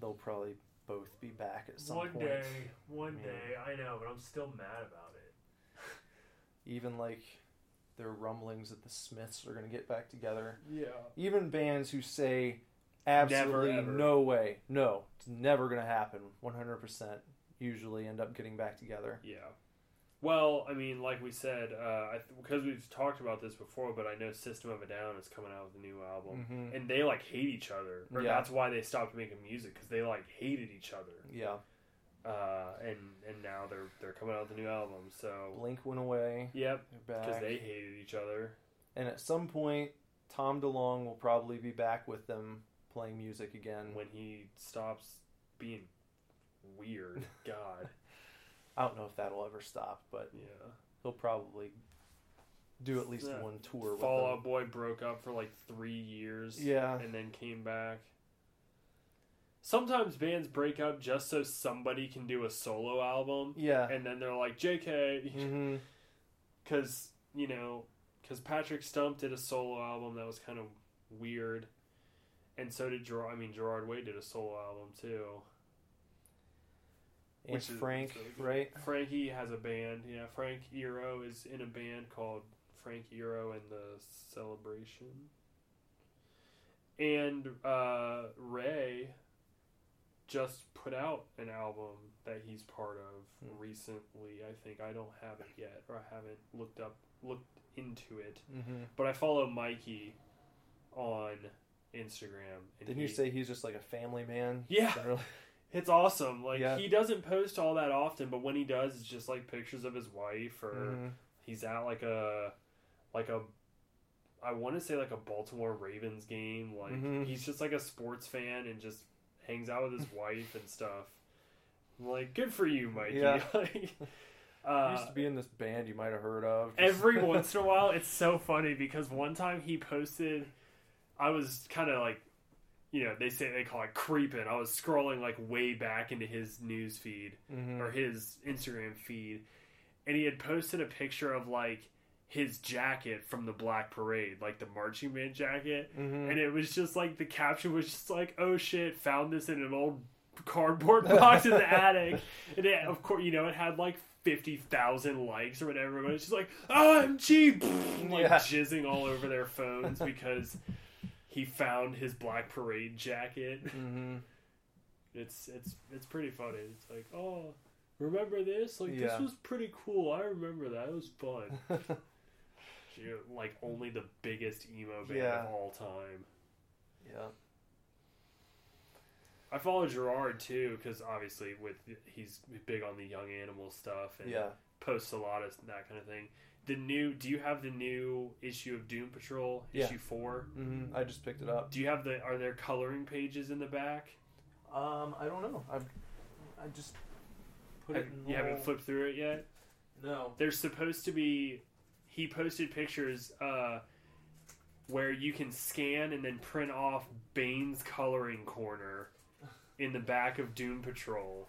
They'll probably both be back at some one point. day, one Yeah. day. I know, but I'm still mad about it. Even like their rumblings that the Smiths are going to get back together. Yeah. Even bands who say absolutely ever. no way, no, it's never going to happen, 100% usually end up getting back together. Yeah. Well, I mean, like we said, uh, th- because we've talked about this before, but I know System of a Down is coming out with a new album, Mhm. and they like hate each other. Or Yeah. that's why they stopped making music because they like hated each other. Yeah. Uh, and and now they're they're coming out with a new album. So Blink went away. yep, because they hated each other. And at some point, Tom DeLonge will probably be back with them playing music again. When he stops being weird, [LAUGHS] God, I don't know if that'll ever stop, but yeah. he'll probably do at least Yeah. one tour with Fall them. Out Boy broke up for like three years. Yeah. and then came back. Sometimes bands break up just so somebody can do a solo album, Yeah. and then they're like, "JK," because [LAUGHS] you know, because Patrick Stump did a solo album that was kind of weird, and so did Gerard. I mean, Gerard Way did a solo album too. And Which Frank, is really right? Frankie has a band. Yeah, Frank Iero is in a band called Frank Iero and the Celebration. And uh, Ray just put out an album that he's part of Hmm. recently. I think I don't have it yet, or I haven't looked up looked into it. Mm-hmm. But I follow Mikey on Instagram. And Didn't he- you say he's just like a family man? Yeah. Generally? [LAUGHS] It's awesome. Like Yeah. he doesn't post all that often, but when he does, it's just like pictures of his wife or Mhm. he's at like a like a I want to say like a Baltimore Ravens game. Like Mhm. he's just like a sports fan and just hangs out with his [LAUGHS] wife and stuff. I'm like, good for you, Mikey. Yeah. [LAUGHS] Like, [LAUGHS] He uh, used to be in this band you might have heard of. Every once in a while it's so funny because one time he posted i was kind of like you know they say they call it creeping i was scrolling like way back into his news feed Mhm. or his instagram feed and he had posted a picture of like his jacket from the black parade like the marching band jacket. Mhm. and it was just like the caption was just like oh shit found this in an old cardboard [LAUGHS] box in the attic. And it, of course you know it had like 50,000 likes or whatever but it's just like OMG [LAUGHS] like Yeah. jizzing all over their phones because he found his black parade jacket. Mhm. it's it's it's pretty funny. It's like oh remember this? Like Yeah. this was pretty cool. I remember that. It was fun [LAUGHS] You're, like only the biggest emo band Yeah. of all time yeah. I follow Gerard too because obviously with he's big on the young animal stuff and Yeah. post a lot of that kind of thing. The new, do you have the new issue of Doom Patrol Yeah. issue four? hmm I just picked it up. Do you have the? Are there coloring pages in the back? Um, I don't know. I've I just put Have- it. In you haven't little- flipped through it yet. No. There's supposed to be. He posted pictures uh, where you can scan and then print off Bane's coloring corner in the back of Doom Patrol.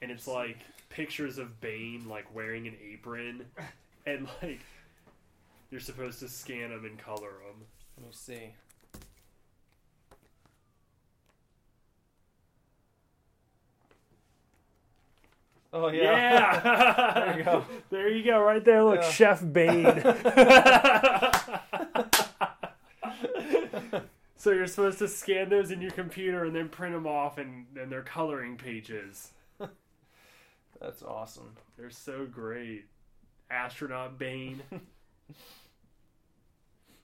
And it's like pictures of Bane like wearing an apron, [LAUGHS] and like you're supposed to scan them and color them. Let me see. Oh yeah. Yeah, There you go. [LAUGHS] There you go, right there. Look, Yeah. Chef Bane. [LAUGHS] so you're supposed to scan those in your computer and then print them off, and and they're coloring pages. That's awesome. They're so great. Astronaut Bane. [LAUGHS]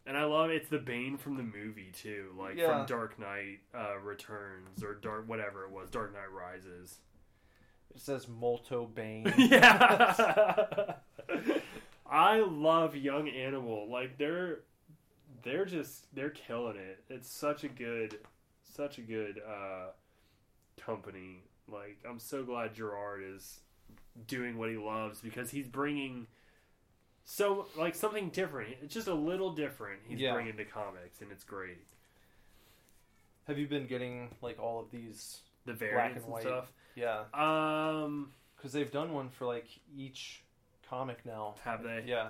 and I love it's the Bane from the movie too, like Yeah. from Dark Knight uh, Returns or Dark whatever it was, Dark Knight Rises. It says Molto Bane. [LAUGHS] yeah. I love Young Animal. Like they're they're just they're killing it. It's such a good such a good uh company. Like I'm so glad Gerard is doing what he loves because he's bringing so like something different. It's just a little different. He's Yeah. bringing to comics and it's great. Have you been getting like all of these? The variants and and, white. stuff. Yeah, Um, because they've done one for like each comic now. have they? Yeah,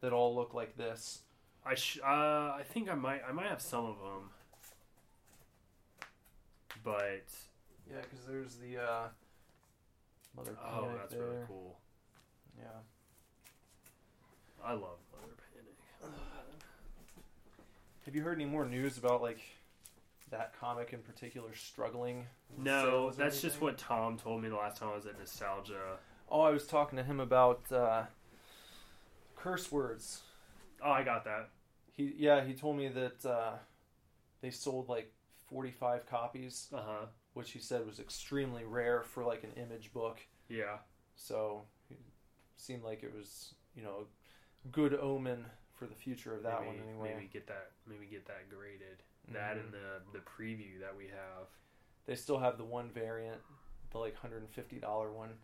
that all look like this. I sh- uh, I think I might I might have some of them, but Yeah, because there's the uh, Mother oh, Panic that's there. really cool. Yeah. I love Mother Panic. Have you heard any more news about like that comic in particular struggling? No, that's just what Tom told me the last time I was at Nostalgia. Oh, I was talking to him about uh, curse words. Oh, I got that. He yeah, he told me that uh, they sold like 45 copies, Uh huh. which he said was extremely rare for like an image book. Yeah. So it seemed like it was, you know, a good omen for the future of that maybe, one anyway. Maybe get that. Maybe get that graded. That Mhm. and the the preview that we have. They still have the one variant, the like $150 one.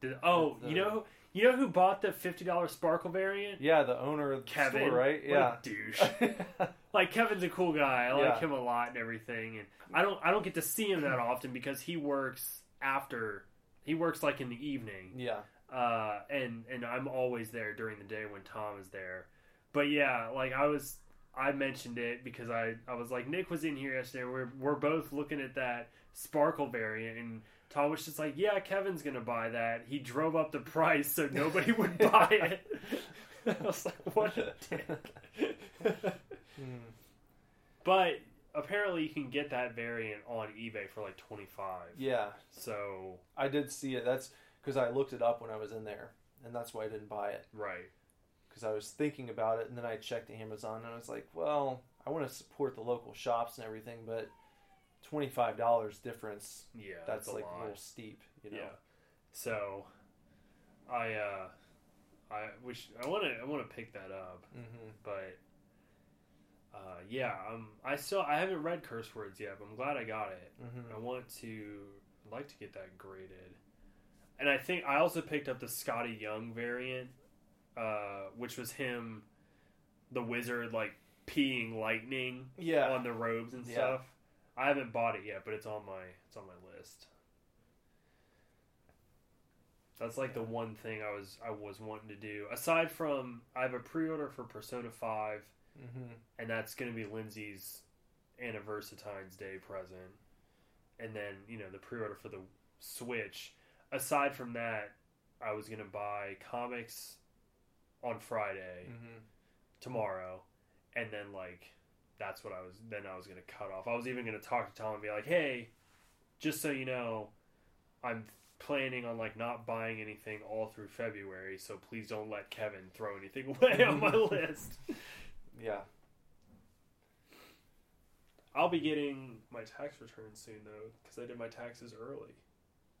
Did, oh, The- you know, you know who bought the fifty dollars Sparkle variant? Yeah, the owner of the Kevin, store, right? Yeah. douche. [LAUGHS] like Kevin's a cool guy. I like Yeah. him a lot and everything. And I don't I don't get to see him that often because he works after he works like in the evening. yeah. Uh and and I'm always there during the day when Tom is there. But yeah, like I was I mentioned it because I I was like Nick was in here yesterday. We're we're both looking at that Sparkle variant and Tom was just like, "Yeah, Kevin's gonna buy that." He drove up the price so nobody would [LAUGHS] buy it. [LAUGHS] I was like, "What a dick!" Hmm. But apparently, you can get that variant on eBay for like twenty five. Yeah, So I did see it. That's because I looked it up when I was in there, and that's why I didn't buy it. right, Because I was thinking about it, and then I checked Amazon, and I was like, well, I want to support the local shops and everything, but twenty five dollars difference. yeah, that's a like lot. a little steep, you know. Yeah. So, I uh, I wish I want to I want to pick that up, hmm but uh, yeah, um, I still I haven't read curse words yet, but I'm glad I got it. hmm I want to I'd like to get that graded, and I think I also picked up the Skottie Young variant, uh, which was him, the wizard like peeing lightning Yeah. on the robes and Yeah. stuff. I haven't bought it yet, but it's on my it's on my list. That's like the one thing I was I was wanting to do. Aside from I have a pre-order for Persona 5 hmm and that's going to be Lindsay's Anniversatine's Day present. And then, you know, the pre-order for the Switch. Aside from that, I was going to buy comics on Friday hmm tomorrow, and then like that's what I was. Then I was gonna cut off. I was even gonna talk to Tom and be like, "Hey, just so you know, I'm planning on like not buying anything all through February, so please don't let Kevin throw anything [LAUGHS] away on my [LAUGHS] list." Yeah. I'll be getting my tax return soon though, because I did my taxes early,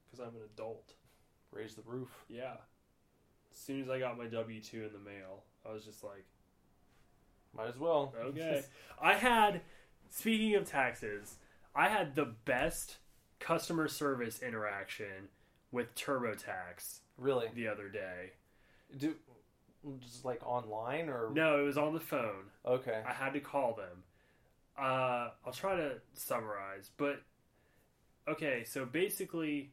because I'm an adult. Raise the roof. Yeah. As soon as I got my W two in the mail, I was just like. Might as well. Okay. [LAUGHS] I had, speaking of taxes, I had the best customer service interaction with TurboTax really? the other day. Do just like online or No, it was on the phone. Okay. I had to call them. Uh, I'll try to summarize, but okay, so basically,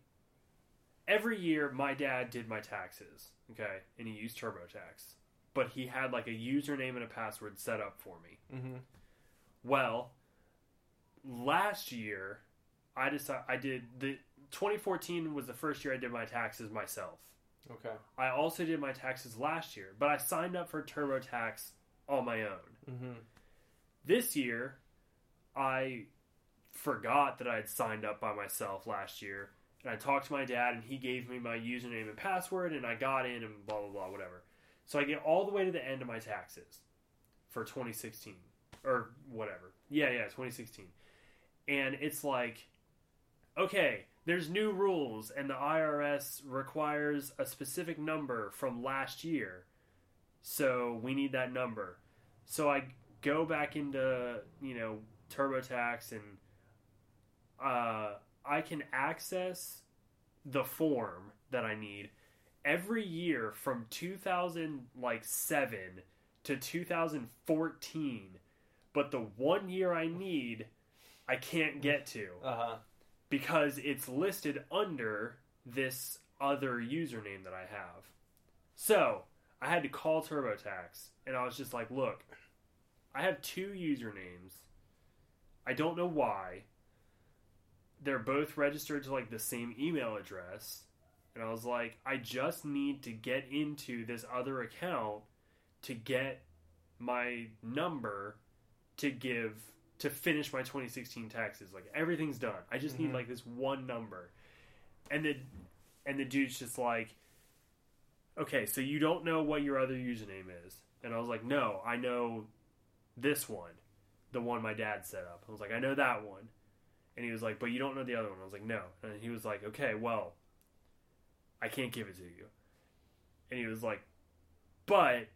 every year my dad did my taxes, okay, and he used TurboTax, but he had like a username and a password set up for me. hmm Well, last year I decided I did the 2014 was the first year I did my taxes myself. Okay. I also did my taxes last year, but I signed up for TurboTax on my own. hmm This year, I forgot that I had signed up by myself last year, and I talked to my dad, and he gave me my username and password, and I got in, and blah blah blah, whatever. So I get all the way to the end of my taxes for 2016 or whatever. Yeah, yeah, 2016, and it's like, okay, there's new rules, and the IRS requires a specific number from last year, so we need that number. So I go back into you know TurboTax and uh, I can access the form that I need every year from 2007 to 2014 but the one year I need I can't get to Uh huh. because it's listed under this other username that I have. So I had to call TurboTax and I was just like, look, I have two usernames. I don't know why. They're both registered to like the same email address. And I was like, I just need to get into this other account to get my number to give to finish my 2016 taxes. Like everything's done. I just need Mhm. like this one number. And the and the dude's just like, okay, so you don't know what your other username is. And I was like, no, I know this one, the one my dad set up. I was like, I know that one. And he was like, but you don't know the other one. I was like, no. And he was like, okay, well, I can't give it to you. And he was like, but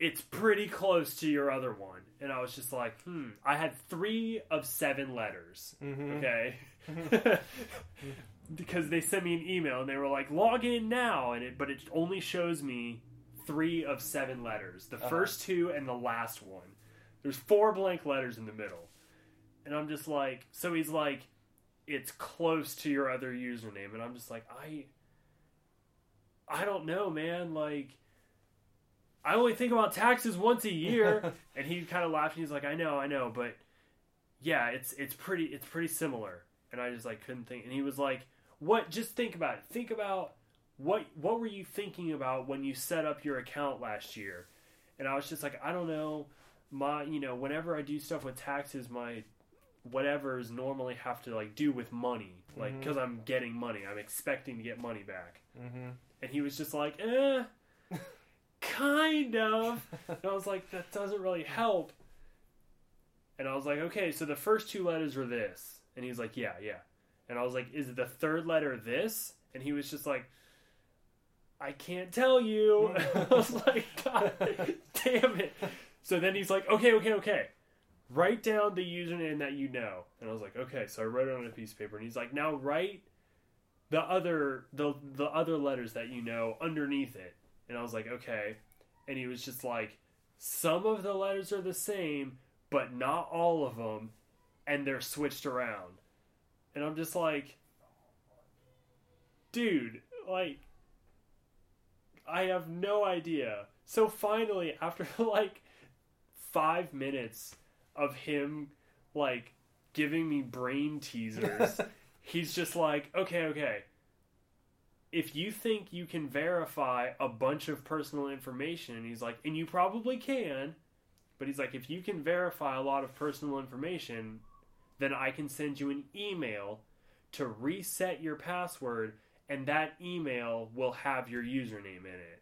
it's pretty close to your other one. And I was just like, hmm. I had three of seven letters. hmm Okay. [LAUGHS] because they sent me an email and they were like, log in now. And it, but it only shows me three of seven letters the Uh-huh. first two and the last one. There's four blank letters in the middle. And I'm just like, so he's like, it's close to your other username. And I'm just like, I. I don't know, man. Like, I only think about taxes once a year. [LAUGHS] and he kind of laughed and he's like, I know, I know, but yeah, it's it's pretty it's pretty similar. And I just like couldn't think. And he was like, "What? Just think about it. Think about what what were you thinking about when you set up your account last year?" And I was just like, "I don't know. my you know whenever I do stuff with taxes, my whatever's normally have to like do with money, like because I'm getting money, I'm expecting to get money back." Mm-hmm. And he was just like, "Eh, kind of." And I was like, "That doesn't really help." And I was like, "Okay, so the first two letters were this," and he was like, "Yeah, yeah." And I was like, "Is the third letter this?" And he was just like. I can't tell you. [LAUGHS] I was like, God [LAUGHS] damn it. So then he's like, okay, okay, okay. Write down the username that you know. And I was like, okay. So I wrote it on a piece of paper, and he's like, now write the other the the other letters that you know underneath it. And I was like, okay. And he was just like, some of the letters are the same, but not all of them, and they're switched around. And I'm just like, dude, like, I have no idea. So finally, [LAUGHS] after like five minutes of him like giving me brain teasers, [LAUGHS] he's just like, okay, okay. If you think you can verify a bunch of personal information, he's like, and you probably can, but he's like, if you can verify a lot of personal information, then I can send you an email to reset your password, and that email will have your username in it.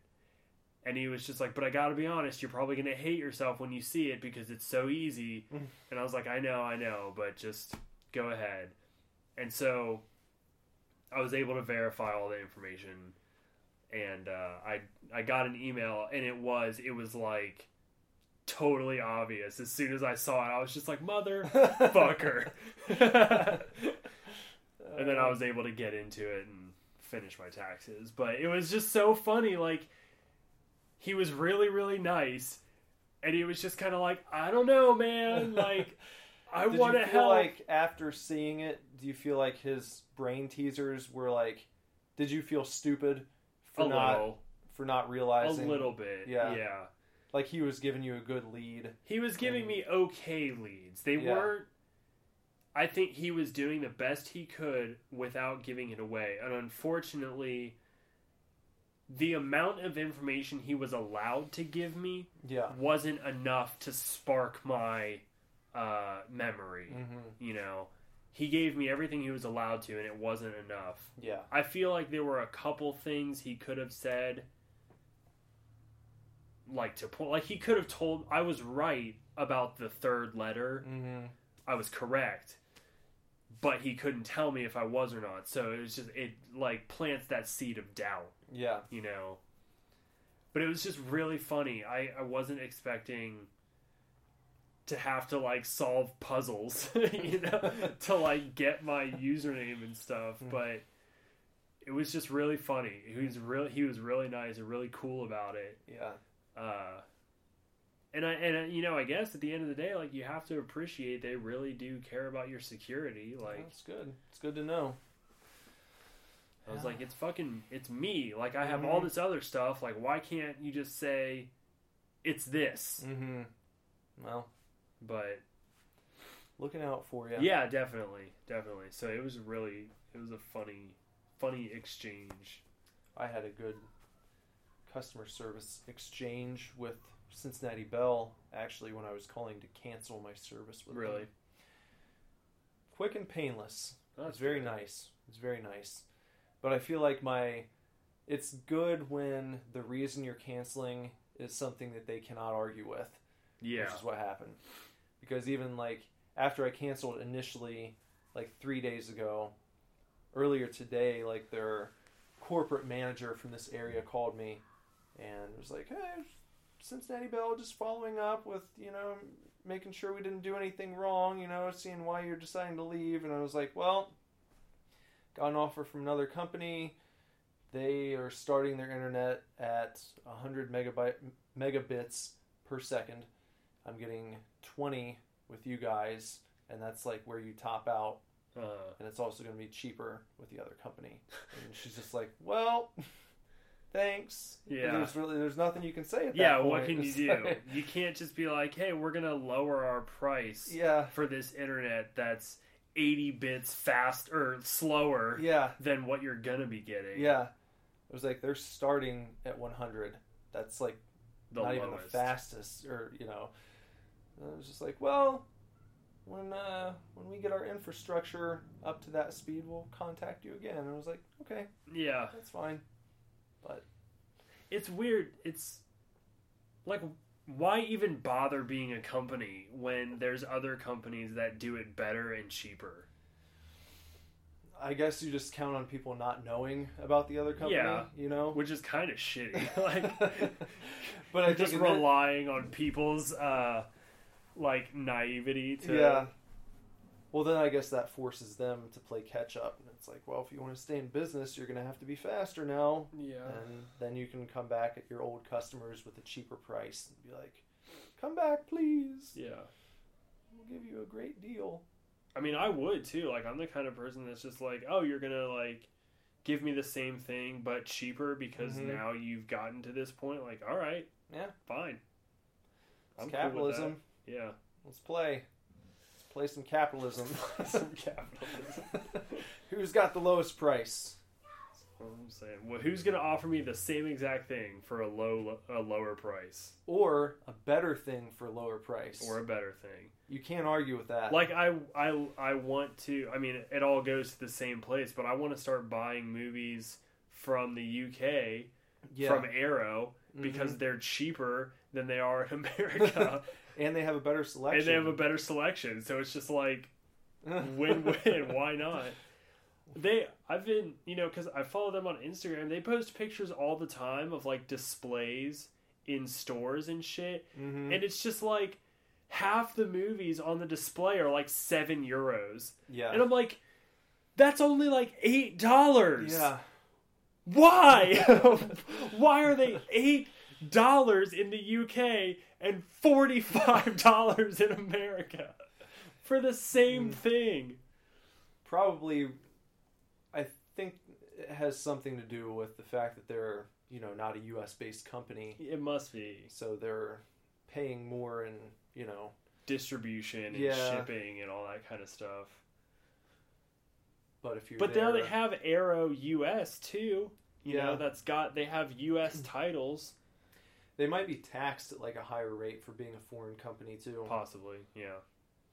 And he was just like, but I gotta be honest, you're probably gonna hate yourself when you see it because it's so easy. [LAUGHS] and I was like, I know, I know, but just go ahead. And so I was able to verify all the information, and uh, I I got an email, and it was it was like totally obvious. As soon as I saw it, I was just like, motherfucker. [LAUGHS] and then I was able to get into it and finish my taxes. But it was just so funny. Like he was really really nice, and he was just kind of like, I don't know, man. [LAUGHS] Like I want to help. like after seeing it, do you feel like his brain teasers were like? Did you feel stupid for a not little, for not realizing a little bit. Yeah. yeah. Like he was giving you a good lead. He was giving And- me okay leads. They Yeah. weren't. I think he was doing the best he could without giving it away. And unfortunately, the amount of information he was allowed to give me Yeah. wasn't enough to spark my uh, memory. hmm You know, he gave me everything he was allowed to, and it wasn't enough. Yeah. I feel like there were a couple things he could have said, like to point, like he could have told I was right about the third letter. hmm I was correct, but he couldn't tell me if I was or not. So it was just it like plants that seed of doubt, Yeah. you know. But it was just really funny. I I wasn't expecting to have to like solve puzzles, [LAUGHS] you know, [LAUGHS] to like get my username and stuff, Mm. but it was just really funny. He was really he was really nice and really cool about it. Yeah. Uh and I and you know, I guess at the end of the day like you have to appreciate they really do care about your security. Like That's good. It's good to know. I was Yeah. like it's fucking it's me. Like I have all Mhm. this other stuff. Like why can't you just say it's this? Mm-hmm. Well, But looking out for you. Yeah, definitely, definitely. So it was really, it was a funny, funny exchange. I had a good customer service exchange with Cincinnati Bell actually when I was calling to cancel my service with Really, them. Quick and painless. That's it's very nice. It's very nice. But I feel like my it's good when the reason you're canceling is something that they cannot argue with. Yeah, which is what happened. Because even like after I canceled initially, like three days ago, earlier today, like their corporate manager from this area called me and was like, "Hey, Cincinnati Bell, just following up with you know making sure we didn't do anything wrong, you know, seeing why you're deciding to leave." And I was like, "Well, got an offer from another company." They are starting their internet at 100 megabyte megabits per second. I'm getting 20 with you guys, and that's like where you top out, uh, and it's also going to be cheaper with the other company. And she's just like, "Well, thanks." Yeah. There's really there's nothing you can say at that yeah. point. What can you [LAUGHS] do? You can't just be like, "Hey, we're gonna lower our price yeah, for this internet that's 80 bits fast or slower yeah, than what you're gonna be getting." yeah. It was like they're starting at 100. That's like the not lowest. even the fastest, or you know. And I was just like, well, when uh, when we get our infrastructure up to that speed, we'll contact you again. And I was like, okay, Yeah. that's fine. But it's weird. It's like why even bother being a company when there's other companies that do it better and cheaper? I guess you just count on people not knowing about the other company. Yeah. you know. Which is kind of shitty. [LAUGHS] [LAUGHS] like but I just that- relying on people's uh like naivety to Yeah. Well, then I guess that forces them to play catch up. And it's like, well, if you want to stay in business, you're going to have to be faster now. Yeah. And then you can come back at your old customers with a cheaper price and be like, come back, please. Yeah. We'll give you a great deal. I mean, I would too. Like, I'm the kind of person that's just like, oh, you're gonna like give me the same thing but cheaper because Mhm. now you've gotten to this point. Like, all right, Yeah. fine. It's I'm cool capitalism. that. Yeah, Let's play. Play some capitalism. [LAUGHS] [LAUGHS] some [LAUGHS] capitalism. Who's got the lowest price? I'm saying. Well, who's gonna offer me the same exact thing for a low, a lower price Or a better thing for lower price? or a better thing? you can't argue with that. Like, I, I, I want to. I mean, it all goes to the same place, but I want to start buying movies from the UK yeah. from Arrow because Mhm. they're cheaper than they are in America. And they have a better selection. and they have a better selection. So it's just like [LAUGHS] win win. Why not? They, I've been, you know, because I follow them on Instagram. They post pictures all the time of like displays in stores and shit, hmm and it's just like half the movies on the display are like seven euros, yeah. and I'm like, that's only like eight dollars. yeah. Why? [LAUGHS] Why are they eight dollars in the UK and forty five [LAUGHS] dollars in America for the same Mm. thing? Probably, I think it has something to do with the fact that they're, you know, not a U.S. based company, It must be so they're paying more in, you know, distribution and Yeah. shipping and all that kind of stuff. but if you're But there, now they have Arrow US too. You Yeah. know, that's got they have US [CLEARS THROAT] titles. They might be taxed at like a higher rate for being a foreign company too. Possibly, yeah.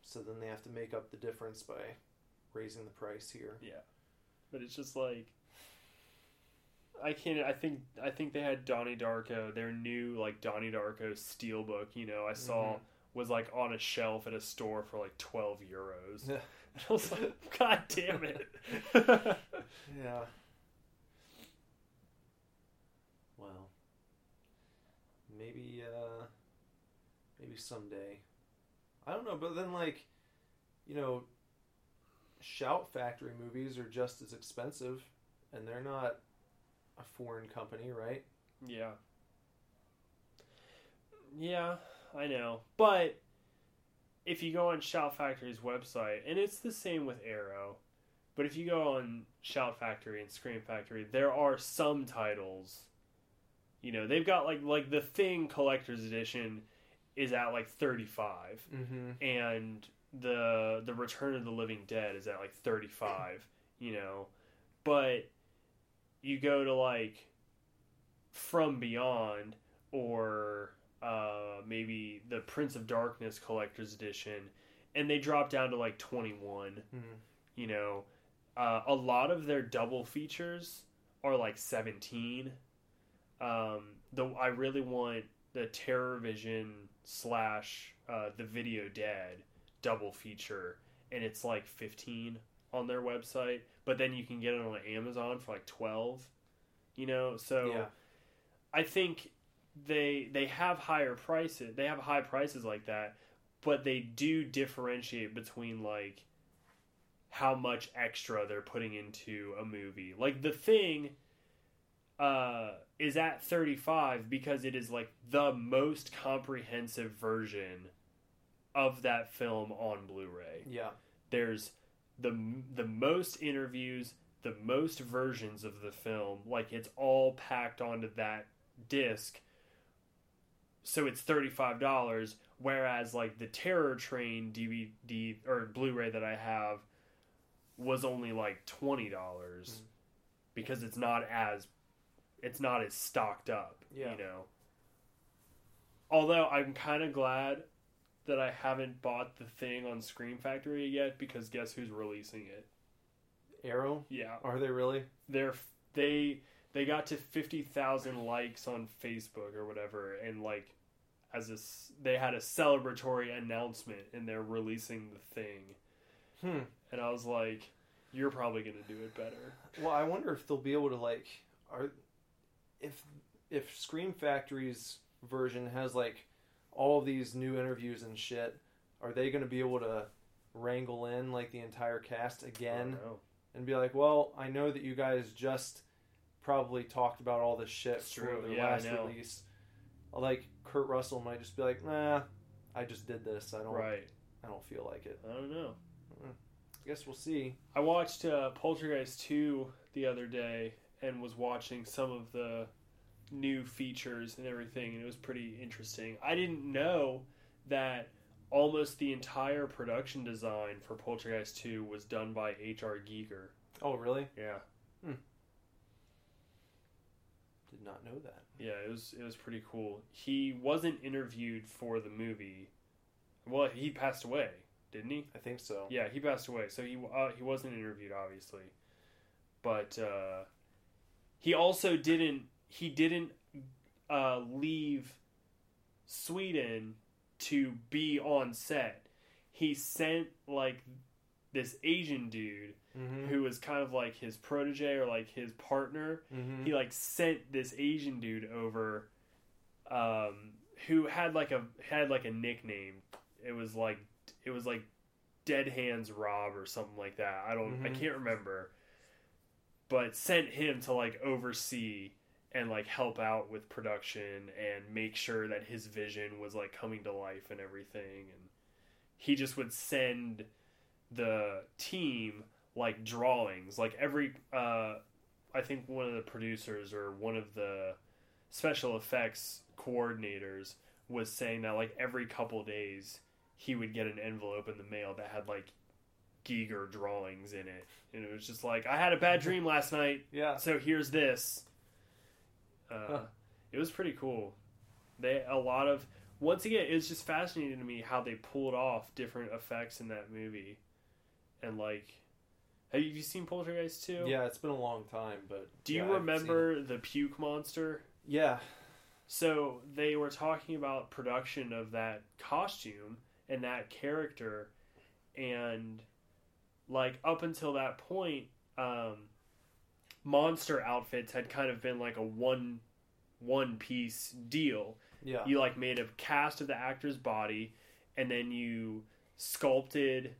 So then they have to make up the difference by raising the price here. Yeah, but it's just like I can't. I think. I think they had Donnie Darko. Their new like Donnie Darko steelbook. You know, I saw Mhm. was like on a shelf at a store for like twelve euros. Yeah. [LAUGHS] I was like, God damn it! [LAUGHS] Yeah. Well, maybe uh maybe someday. I don't know, but then like you know Shout Factory movies are just as expensive and they're not a foreign company, right? yeah. Yeah, I know. But if you go on Shout Factory's website, and it's the same with Arrow, but if you go on Shout Factory and Scream Factory, there are some titles. You know, they've got like like the Thing Collector's Edition is at like thirty five, Mm-hmm. and the the Return of the Living Dead is at like thirty five. You know, but you go to like From Beyond or uh, maybe the Prince of Darkness Collector's Edition, and they drop down to like twenty one Mm-hmm. you know uh, a lot of their double features are like 17 um, the i really want the TerrorVision slash uh, the video dead double feature and it's like 15 on their website but then you can get it on amazon for like 12 you know so Yeah. i think they they have higher prices they have high prices like that but they do differentiate between like how much extra they're putting into a movie. Like the thing uh is at 35 because it is like the most comprehensive version of that film on Blu-ray. Yeah. There's the the most interviews, the most versions of the film, like it's all packed onto that disc. So it's $35 whereas like the Terror Train DVD or Blu-ray that I have was only like twenty dollars Mhm. because it's not as it's not as stocked up. Yeah. You know. Although I'm kind of glad that I haven't bought the thing on Scream Factory yet because guess who's releasing it? Arrow? Yeah, Are they really? they're they they got to 50,000 likes on Facebook or whatever and like as a they had a celebratory announcement and they're releasing the thing Hmm. and I was like you're probably going to do it better. Well, I wonder if they'll be able to like, are if if Scream Factory's version has like all of these new interviews and shit, are they going to be able to wrangle in like the entire cast again and be like, well, I know that you guys just probably talked about all this shit It's for true. their Yeah, last release. Like Kurt Russell might just be like, nah, I just did this. I don't. Right. I don't feel like it. I don't know. I guess we'll see. I watched uh, Poltergeist 2 the other day and was watching some of the new features and everything, and it was pretty interesting. I didn't know that almost the entire production design for Poltergeist 2 was done by H.R. Giger. Oh, really? Yeah. Did not know that. Yeah, it was it was pretty cool. He wasn't interviewed for the movie. Well, he passed away, didn't he? I think so. Yeah, he passed away, so he uh, he wasn't interviewed, obviously. But uh, he also didn't he didn't uh, leave Sweden to be on set. He sent like this Asian dude Mm-hmm. who was kind of like his protege or like his partner mm-hmm. he like sent this Asian dude over, um, who had like a had like a nickname. It was like it was like Dead Hands Rob or something like that. I don't I Mhm. can't remember. But sent him to like oversee and like help out with production and make sure that his vision was like coming to life and everything. And he just would send the team like drawings. Like every uh I think one of the producers or one of the special effects coordinators was saying that like every couple days he would get an envelope in the mail that had like Giger drawings in it, and it was just like I had a bad dream last night, [LAUGHS] Yeah. so here's this. Uh, Huh. It was pretty cool. They a lot of once again, it's just fascinating to me how they pulled off different effects in that movie, and like, have you seen Poltergeist two? Yeah, it's been a long time, but Do you remember the puke monster? Yeah. So they were talking about production of that costume and that character, and like up until that point, um, monster outfits had kind of been like a one one piece deal. Yeah. You like made a cast of the actor's body, and then you sculpted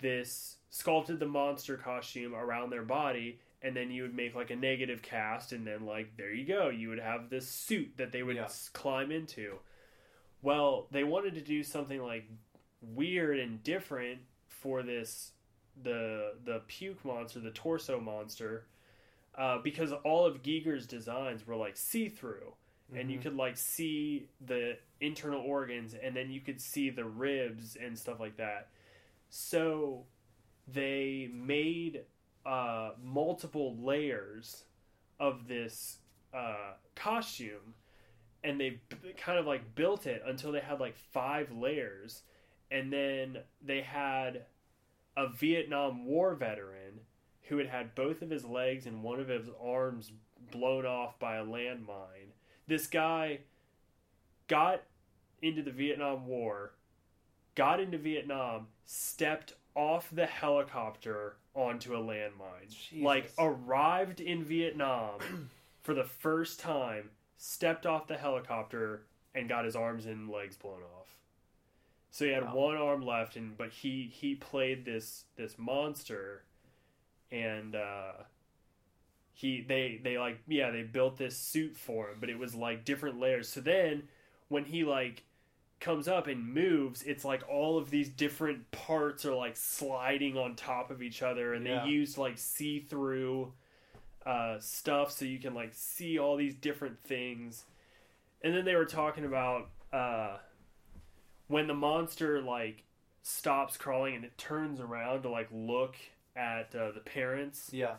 this sculpted the monster costume around their body and then you would make like a negative cast and then like there you go you would have this suit that they would Yeah. climb into well they wanted to do something like weird and different for this the the puke monster the torso monster uh, because all of Giger's designs were like see-through. And you Mhm. could like see the internal organs and then you could see the ribs and stuff like that. So they made uh, multiple layers of this uh, costume and they b- kind of like built it until they had like five layers. And then they had a vietnam war veteran who had had both of his legs and one of his arms blown off by a landmine this guy got into the Vietnam War, got into Vietnam, stepped off the helicopter onto a landmine. Jesus. Like arrived in Vietnam [CLEARS THROAT] for the first time, stepped off the helicopter and got his arms and legs blown off. So he had Wow. one arm left and but he he played this this monster and uh he they they like yeah they built this suit for him but it was like different layers so then when he like comes up and moves it's like all of these different parts are like sliding on top of each other and Yeah. they used like see-through uh, stuff so you can like see all these different things and then they were talking about uh, when the monster like stops crawling and it turns around to like look at uh, the parents Yeah.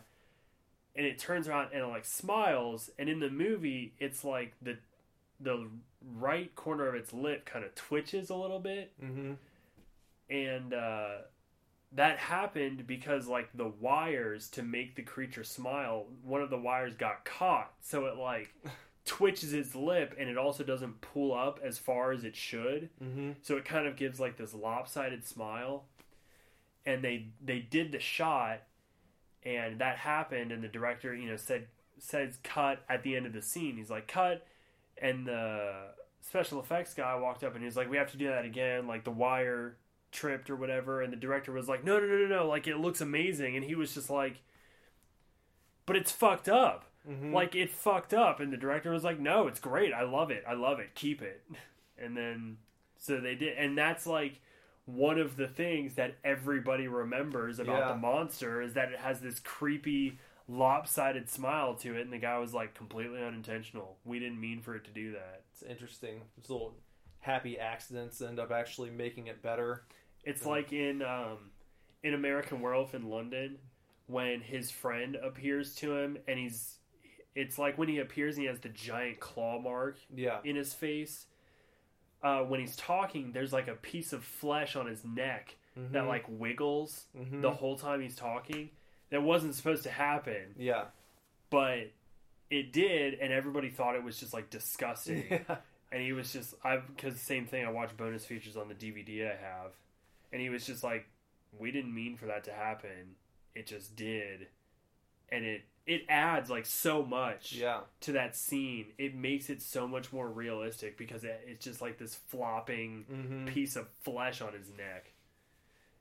and it turns around and it like smiles and in the movie it's like the the right corner of its lip kind of twitches a little bit, Mm-hmm. and uh, that happened because like the wires to make the creature smile, one of the wires got caught, so it like [LAUGHS] twitches its lip, and it also doesn't pull up as far as it should. Mm-hmm. So it kind of gives like this lopsided smile. And they they did the shot and that happened and the director, you know, said says cut at the end of the scene. He's like cut and the special effects guy walked up and he was like we have to do that again like the wire tripped or whatever and the director was like no no no no no like it looks amazing and he was just like but it's fucked up Mm-hmm. like it fucked up and the director was like no it's great i love it i love it keep it [LAUGHS] and then so they did and that's like one of the things that everybody remembers about Yeah. the monster is that it has this creepy lopsided smile to it and the guy was like completely unintentional we didn't mean for it to do that It's interesting. These little happy accidents end up actually making it better. it's Yeah. like in um in american werewolf in london when his friend appears to him and he's it's like when he appears and he has the giant claw mark Yeah. in his face. Uh, when he's talking, there's like a piece of flesh on his neck that Mhm. like wiggles Mhm. the whole time he's talking. That wasn't supposed to happen, Yeah. but it did, and everybody thought it was just like disgusting. [LAUGHS] Yeah. and he was just I because same thing. I watch bonus features on the DVD I have, and he was just like, "We didn't mean for that to happen. It just did," and it it adds like so much Yeah. to that scene, it makes it so much more realistic because it, it's just like this flopping Mm-hmm. piece of flesh on his neck.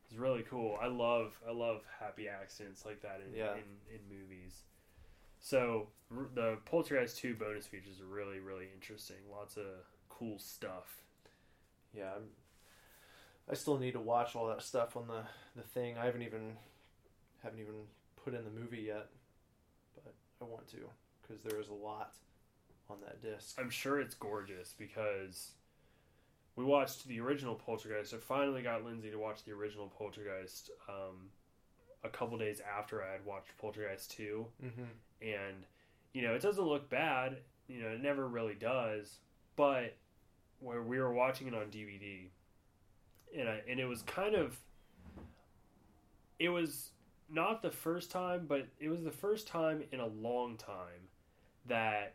It's really cool. I love I love happy accidents like that in Yeah. in, in movies. So r- the Poltergeist two bonus features are really really interesting. Lots of cool stuff. Yeah. I'm, I still need to watch all that stuff on the the thing. I haven't even haven't even put in the movie yet, I want to because there is a lot on that disc. I'm sure it's gorgeous because we watched the original Poltergeist. I finally got Lindsay to watch the original Poltergeist um, a couple days after I had watched Poltergeist 2. Mm-hmm. And, you know, it doesn't look bad. You know, it never really does. But where we were watching it on DVD, and, I, and it was kind of. It was not the first time, but it was the first time in a long time that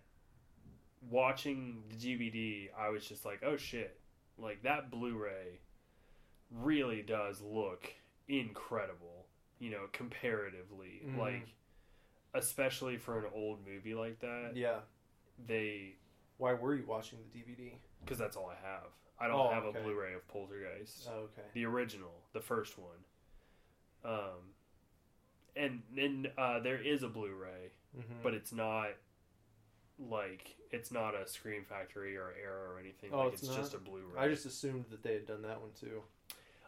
watching the DVD, I was just like, oh shit. Like, that Blu ray really does look incredible, you know, comparatively. Mhm. Like, especially for an old movie like that, Yeah. they. Why were you watching the DVD? Because that's all I have. I don't Oh, have okay. a Blu ray of Poltergeist. Oh, okay. the original, the first one. Um, and and uh, there is a Blu-ray, Mm-hmm. but it's not like it's not a Scream Factory or Arrow or anything. Oh, like it's it's, just a? Blu-ray. I just assumed that they had done that one too.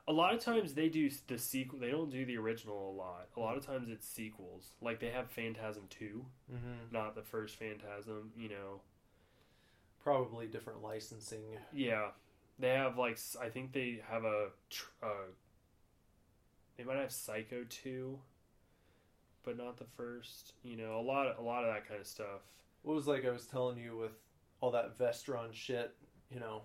a lot of times they do the sequel. They don't do the original a lot. A lot of times it's sequels. Like they have Phantasm Two, Mm-hmm. not the first Phantasm. You know, Probably different licensing. yeah, they have like I think they have a. Tr- uh, they might have Psycho Two, but not the first. You know, a lot of a lot of that kind of stuff. What was like I was telling you with all that Vestron shit, you know,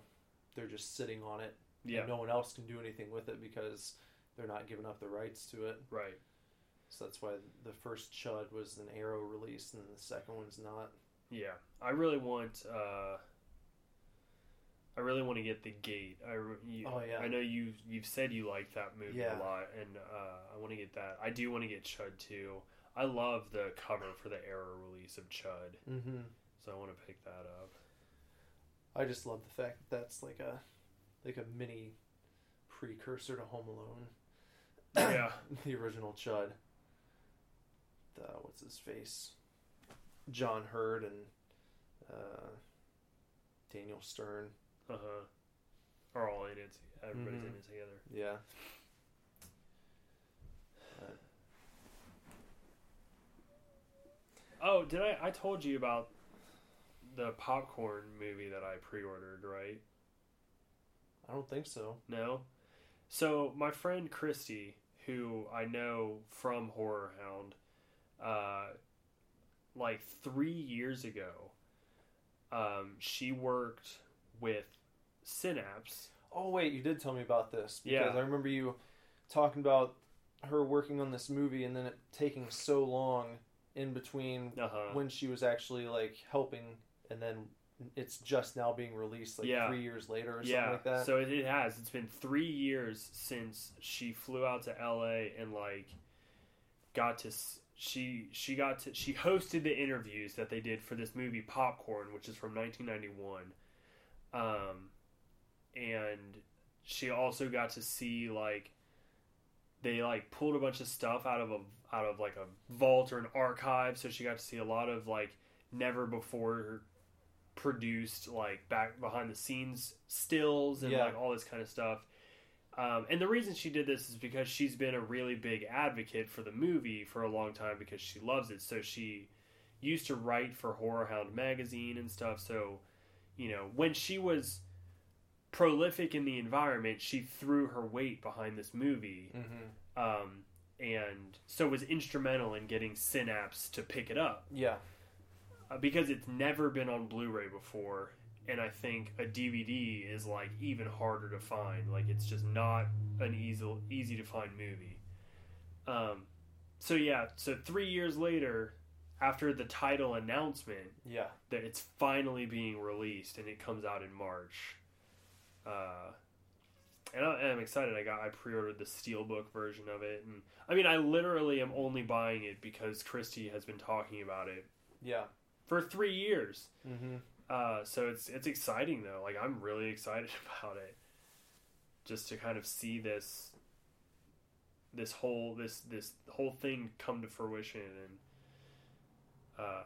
they're just sitting on it. Yeah, And no one else can do anything with it because they're not giving up the rights to it. right. So that's why the first Chud was an Arrow release and the second one's not. Yeah, I really want. uh I really want to get the Gate. I you, Oh, yeah. I know you you've said you like that movie Yeah. a lot, and uh, I want to get that. I do want to get Chud too. I love the cover for the Arrow release of Chud, Mm-hmm. so I want to pick that up. I just love the fact that that's like a like a mini precursor to Home Alone. Yeah, [COUGHS] the original Chud. The what's his face? John Heard and uh, Daniel Stern. Uh huh. Are all in it. Everybody's in Mhm. it together. Yeah. Oh, did I? I told you about the popcorn movie that I pre-ordered, right? I don't think so. No. So my friend Christy, who I know from Horror Hound, uh, like three years ago, um, she worked with Synapse. Oh wait, you did tell me about this because Yeah. I remember you talking about her working on this movie and then it taking so long in between Uh-huh. when she was actually like helping and then it's just now being released like Yeah. three years later or yeah, something like that. so it, has. It's been three years since she flew out to LA and like got to. She she got to she hosted the interviews that they did for this movie Popcorn, which is from 1991, um, and she also got to see like they like pulled a bunch of stuff out of a out of like a vault or an archive, so she got to see a lot of like never before produced like back behind the scenes stills and Yeah. like all this kind of stuff. Um, and the reason she did this is because she's been a really big advocate for the movie for a long time because she loves it. So she used to write for Horror Hound magazine and stuff. So, you know, when she was prolific in the environment, she threw her weight behind this movie. hmm Um, and so was instrumental in getting Synapse to pick it up Yeah. uh, because it's never been on Blu-ray before, and I think a DVD is like even harder to find. Like it's just not an easy easy to find movie. Um, so yeah, so three years later, after the title announcement, Yeah. that it's finally being released and it comes out in March. Uh, and I, I'm excited. I got I pre-ordered the steelbook version of it, and I mean I literally am only buying it because Christy has been talking about it Yeah. for three years. hmm Uh, so it's it's exciting though. Like I'm really [LAUGHS] excited about it, just to kind of see this this whole this this whole thing come to fruition and uh,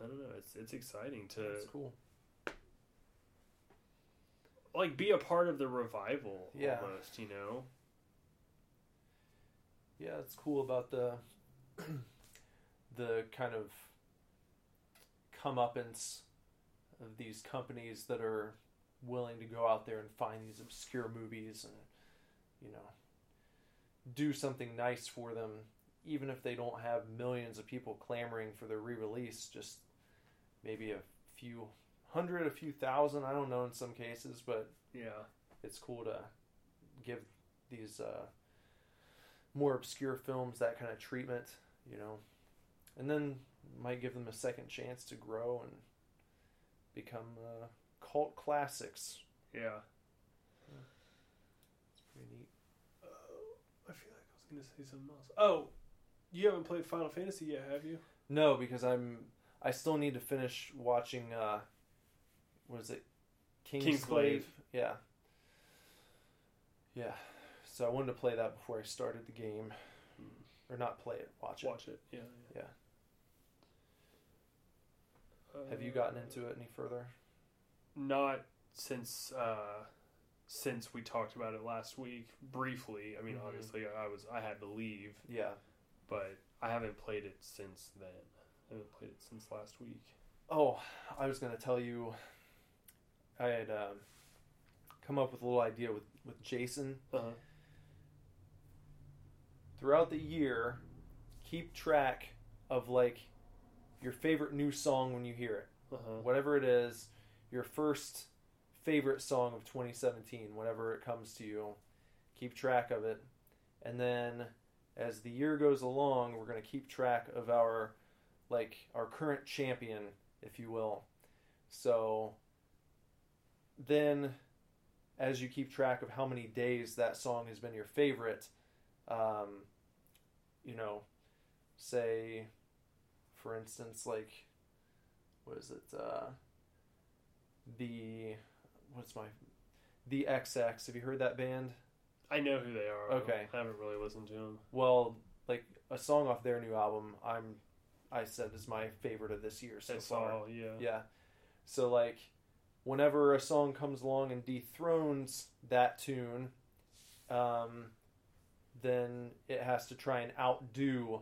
I don't know. It's it's exciting to That's cool. Like be a part of the revival Yeah. almost. You know. Yeah, it's cool about the [CLEARS THROAT] the kind of comeuppance of these companies that are willing to go out there and find these obscure movies and you know do something nice for them even if they don't have millions of people clamoring for their re-release just maybe a few hundred a few thousand i don't know in some cases but Yeah. it's cool to give these uh, more obscure films that kind of treatment, you know, and then might give them a second chance to grow and become uh, cult classics. Yeah. It's pretty neat. I feel like I was gonna say something else. Oh, you haven't played Final Fantasy yet, have you? No, because I'm I still need to finish watching. Uh, what is it? Kingsglaive. Kingsglaive. Yeah. Yeah. So I wanted to play that before I started the game, or not play it, watch it. Watch it. Yeah. Yeah. Uh, Have you gotten into it any further? Not since uh, since we talked about it last week briefly. I mean, Mhm. obviously, I was I had to leave, Yeah. but I haven't played it since then. I haven't played it since last week. Oh, I was gonna tell you. I had um, come up with a little idea with with Jason. Uh-huh. Throughout the year, keep track of like your favorite new song when you hear it, Uh-huh. whatever it is. Your first favorite song of 2017, whatever it comes to you. Keep track of it, and then as the year goes along, we're gonna keep track of our like our current champion, if you will. So then, as you keep track of how many days that song has been your favorite, um, you know, say, for instance, like, what is it? Uh, the what's my the XX? Have you heard that band? I know who they are. Okay. I haven't really listened to them. Well, like a song off their new album, I'm I said is my favorite of this year so far. saw. Yeah. Yeah. So like whenever a song comes along and dethrones that tune, um, then it has to try and outdo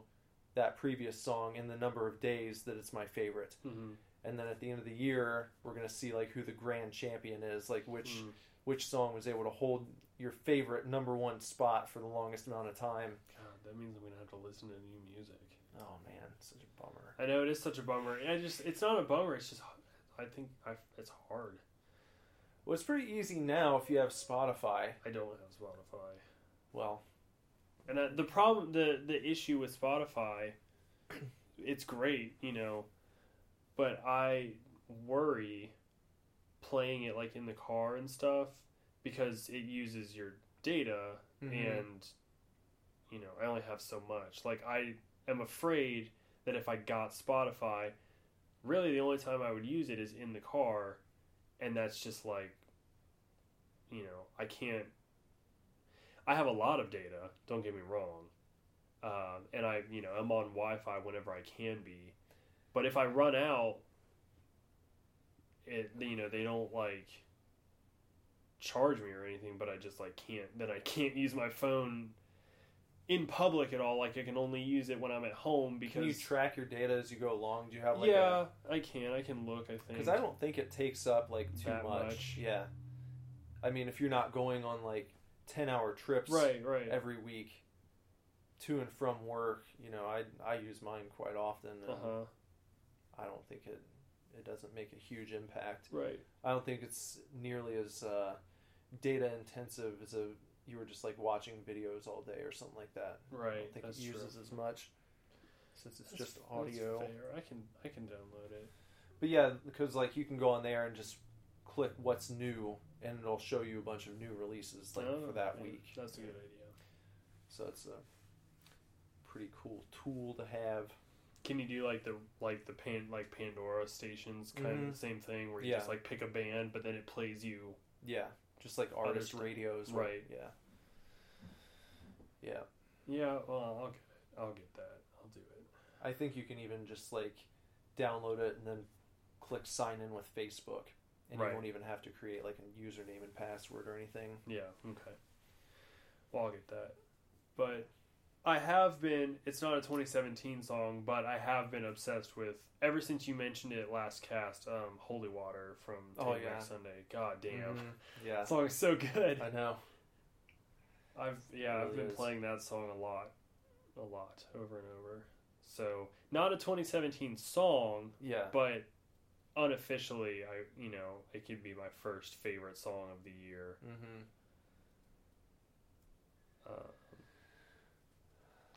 that previous song in the number of days that it's my favorite. hmm And then at the end of the year, we're gonna see like who the grand champion is, like which Mm. which song was able to hold your favorite number one spot for the longest amount of time. God, that means I'm gonna have to listen to new music. Oh man, such a bummer. I know it is such a bummer. I just, it's not a bummer. It's just, I think I, it's hard. Well, it's pretty easy now if you have Spotify. I don't have Spotify. Well, And uh, the problem, the the issue with Spotify, [COUGHS] it's great, you know, but I worry playing it like in the car and stuff because it uses your data Mhm. and you know I only have so much. Like I am afraid that if I got Spotify, really the only time I would use it is in the car, and that's just like, you know, I can't. I have a lot of data. Don't get me wrong, um, and I, you know, I'm on Wi-Fi whenever I can be, but if I run out, it, you know, they don't like charge me or anything, but I just like can't. Then I can't [LAUGHS] use my phone in public at all. Like I can only use it when I'm at home because can you track your data as you go along? Do you have like yeah, I can. I can look. I think Because I don't think it takes up like too much. much. Yeah. I mean, if you're not going on like ten hour trips right, right. every week to and from work, you know, I I use mine quite often. Uh huh. I don't think it it doesn't make a huge impact. Right. I don't think it's nearly as uh, data intensive as a you were just like watching videos all day or something like that. Right. I don't think it uses true. as much since it's That's- just audio. I can I can download it. But yeah, because like you can go on there and just click what's new, and it'll show you a bunch of new releases like Oh, for that yeah, week. That's a good idea. So it's a pretty cool tool to have. Can you do like the like the pan like Pandora stations kind of Mhm. the same thing where you Yeah. just like pick a band but then it plays you Yeah, just like artist stuff. radios. where- Right. Yeah. Yeah, Yeah, well I'll get it. I'll get that. I'll do it. I think you can even just like download it and then click sign in with Facebook, and Right. you won't even have to create like a username and password or anything. Yeah, okay. Well I'll get that. But I have been it's not a 2017 song, but I have been obsessed with ever since you mentioned it last cast, um, Holy Water from Oh, Take Back yeah. Sunday. God damn. Mhm. Yeah, That song is so good. I know. I've yeah, It I've been is. playing that song a lot, a lot over and over. So not a 2017 song, Yeah. but unofficially, I you know it could be my first favorite song of the year. Mm-hmm.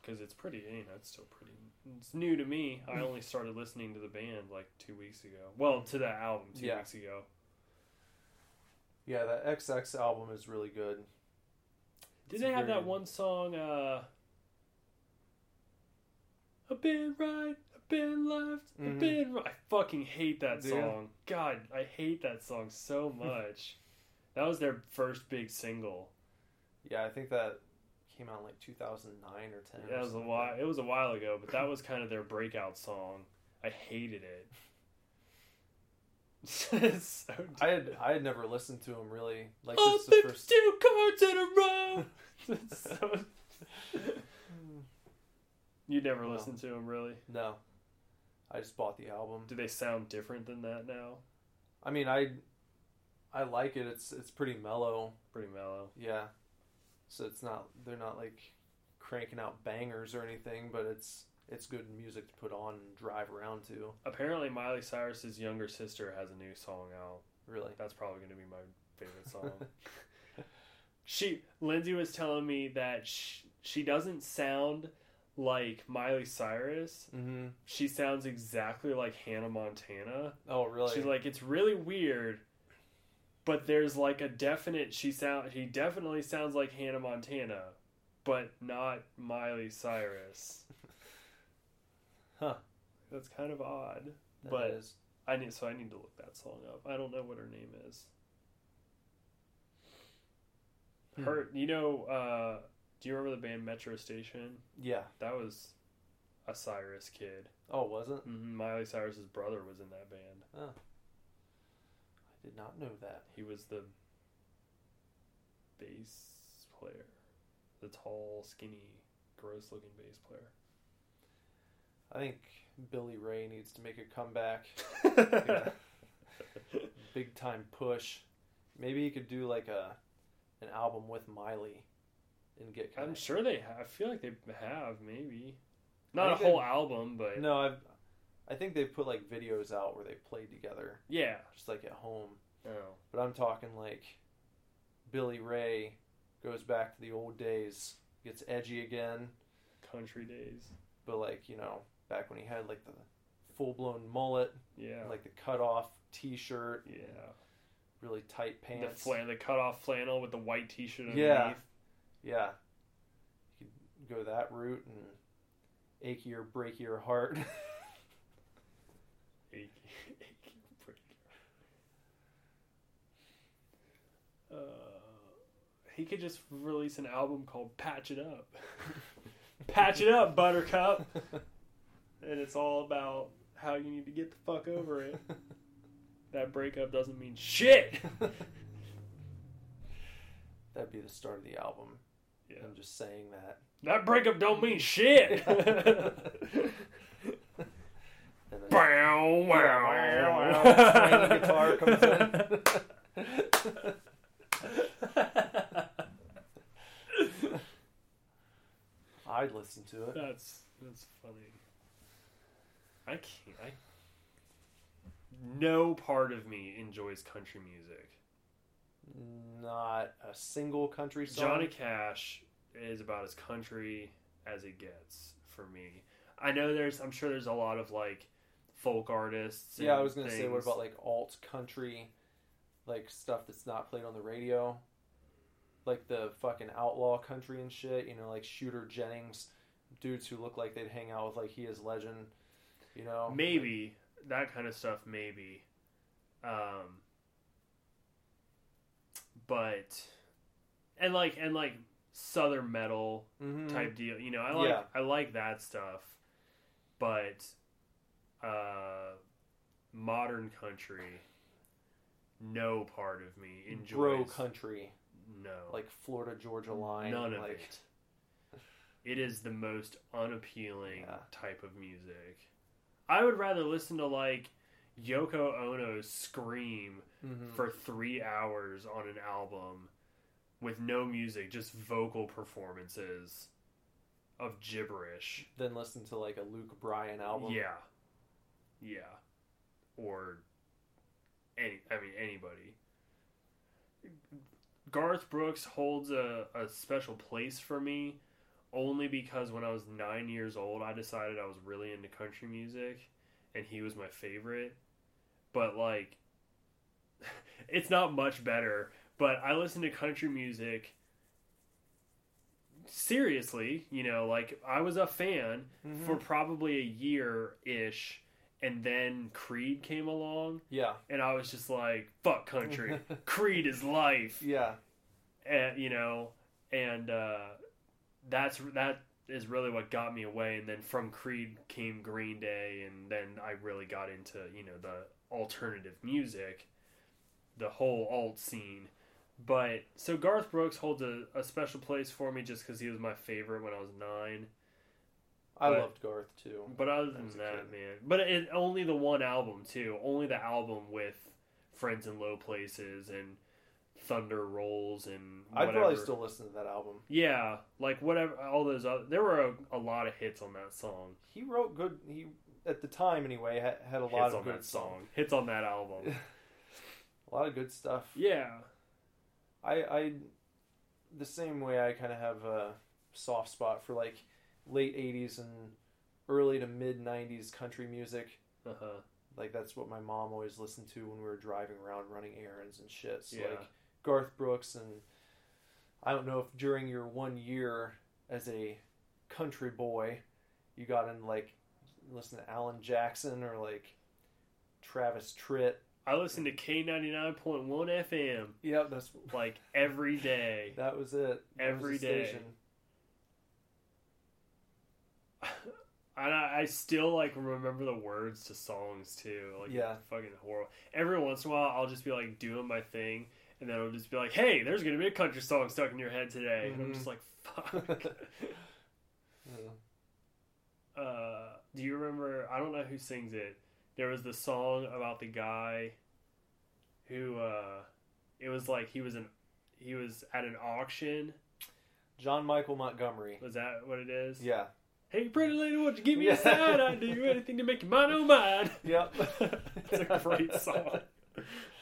Because it's pretty, you know, it's still pretty. It's new to me. I only started listening to the band like two weeks ago. Well, to that album two Yeah. weeks ago. Yeah, that XX album is really good. Did they have that one song? uh I've been right, I've been left, I've Mhm. been right. I fucking hate that song. God, I hate that song so [LAUGHS] much. that was their first big single. Yeah, I think that came out in like 2009 or 10. or That was a while. It was a while ago, but that was kind of their breakout song. I hated it. [LAUGHS] So. [LAUGHS] I had I had never listened to him really. Like Oh, this is the first. 52 cards in a row. So- [LAUGHS] you never No. listened to him, really? No, I just bought the album. Do they sound different than that now? I mean, I I like it. It's it's pretty mellow. Pretty mellow. Yeah. So it's not they're not like cranking out bangers or anything, but it's it's good music to put on and drive around to. Apparently, Miley Cyrus's younger sister has a new song out. Really. That's probably going to be my favorite [LAUGHS] song. she Lindsay was telling me that sh she doesn't sound like Miley Cyrus. mm-hmm. She sounds exactly like Hannah Montana. Oh, really? She's like, it's really weird, but there's like a definite. She sound. He definitely sounds like Hannah Montana, but not Miley Cyrus. Huh. That's kind of odd. That but- is. I need so I need to look that song up. I don't know what her name is. Hmm. Her, you know, uh, do you remember the band Metro Station? Yeah. That was a Cyrus kid. Oh, was it? hmm Miley Cyrus's brother was in that band. I did not know that. He was the bass player, the tall, skinny, gross-looking bass player. I think Billy Ray needs to make a comeback. [LAUGHS] Big time push. Maybe he could do like a an album with Miley and get kind I'm of sure they have. I feel like they have maybe not a think they- whole album, but No, I've I think they've put like videos out where they played together, yeah, just like at home. Oh, But I'm talking like Billy Ray goes back to the old days, gets edgy again, country days. but like, you know, back when he had like the full blown mullet, Yeah. like the cut off t shirt, yeah. really tight The pants. flan, the cut off flannel with the white T-shirt underneath. Yeah. Yeah. You could go that route and ache your break your heart. [LAUGHS] Achy- achy break. Uh, he could just release an album called "Patch It Up." [LAUGHS] Patch it up, Buttercup, [LAUGHS] and it's all about how you need to get the fuck over it. [LAUGHS] That breakup doesn't mean shit. That'd be the start of the album. Yeah. I'm just saying that. That breakup don't mean shit. And then Bow, wow, tiny guitar comes in. I'd listen to it. That's that's funny. I can't. I no part of me enjoys country music. Not a single country song. Johnny Cash is about as country as it gets for me. I know there's. I'm sure there's a lot of like folk artists. Yeah, I was gonna say, what things. about like alt country, like stuff that's not played on the radio, like the fucking outlaw country and shit. You know, like Shooter Jennings, dudes who look like they'd hang out with like he is legend. You know, maybe that kind of stuff? Maybe. Um. But, and like and like southern metal Mhm. type deal. You know, I like Yeah. I like that stuff, but uh, modern country, no part of me enjoys. bro country, no, like Florida Georgia line. none of like, it. It is the most unappealing Yeah. type of music. I would rather listen to like Yoko Ono's scream Mhm. for three hours on an album with no music, just vocal performances of gibberish. Then listen to like a Luke Bryan album. Yeah. Yeah. Or any I mean anybody. Garth Brooks holds a, a special place for me only because when I was nine years old I decided I was really into country music and he was my favorite. But like [LAUGHS] it's not much better, but I listen to country music seriously, you know, like I was a fan Mhm. for probably a year ish, and then Creed came along, yeah, and I was just like, "Fuck country, [LAUGHS] Creed is life," yeah. and you know, and uh, that's that is really what got me away. And then from Creed came Green Day, and then I really got into you know the alternative music, the whole alt scene. But so Garth Brooks holds a, a special place for me just because he was my favorite when I was nine. I But- loved Garth too. But other than that, man. But it only the one album too. Only the album with Friends in Low Places and Thunder Rolls and Whatever. I'd probably still listen to that album. Yeah, like whatever. All those other. There were a, a lot of hits on that song. He wrote good. He at the time anyway had, had a lot hits of on good song. Hits on that album. [LAUGHS] A lot of good stuff. yeah. I, I the same way I kind of have a soft spot for like late 80s and early to mid 90s country music. Uh huh. Like that's what my mom always listened to when we were driving around running errands and shit. So Yeah. like Garth Brooks and I don't know if during your one year as a country boy you got into like listen to Alan Jackson or like Travis Tritt. I listened to K ninety nine point one FM Yep, that's like every day. [LAUGHS] that was it. That was day. station. And I, I still like remember the words to songs too. Like Yeah. fucking horrible. Every once in a while, I'll just be like doing my thing, and then I'll just be like, "Hey, there's gonna be a country song stuck in your head today," and I'm Mhm. just like, "Fuck." [LAUGHS] Yeah. uh, do you remember? I don't know who sings it. There was the song about the guy who uh, it was like he was an he was at an auction. John Michael Montgomery. Was that what it is? Yeah. Hey, pretty lady, won't you give me Yeah. a sign? I'd do anything to make you mine, oh mine. [LAUGHS] Yep. [LAUGHS] it's a great song.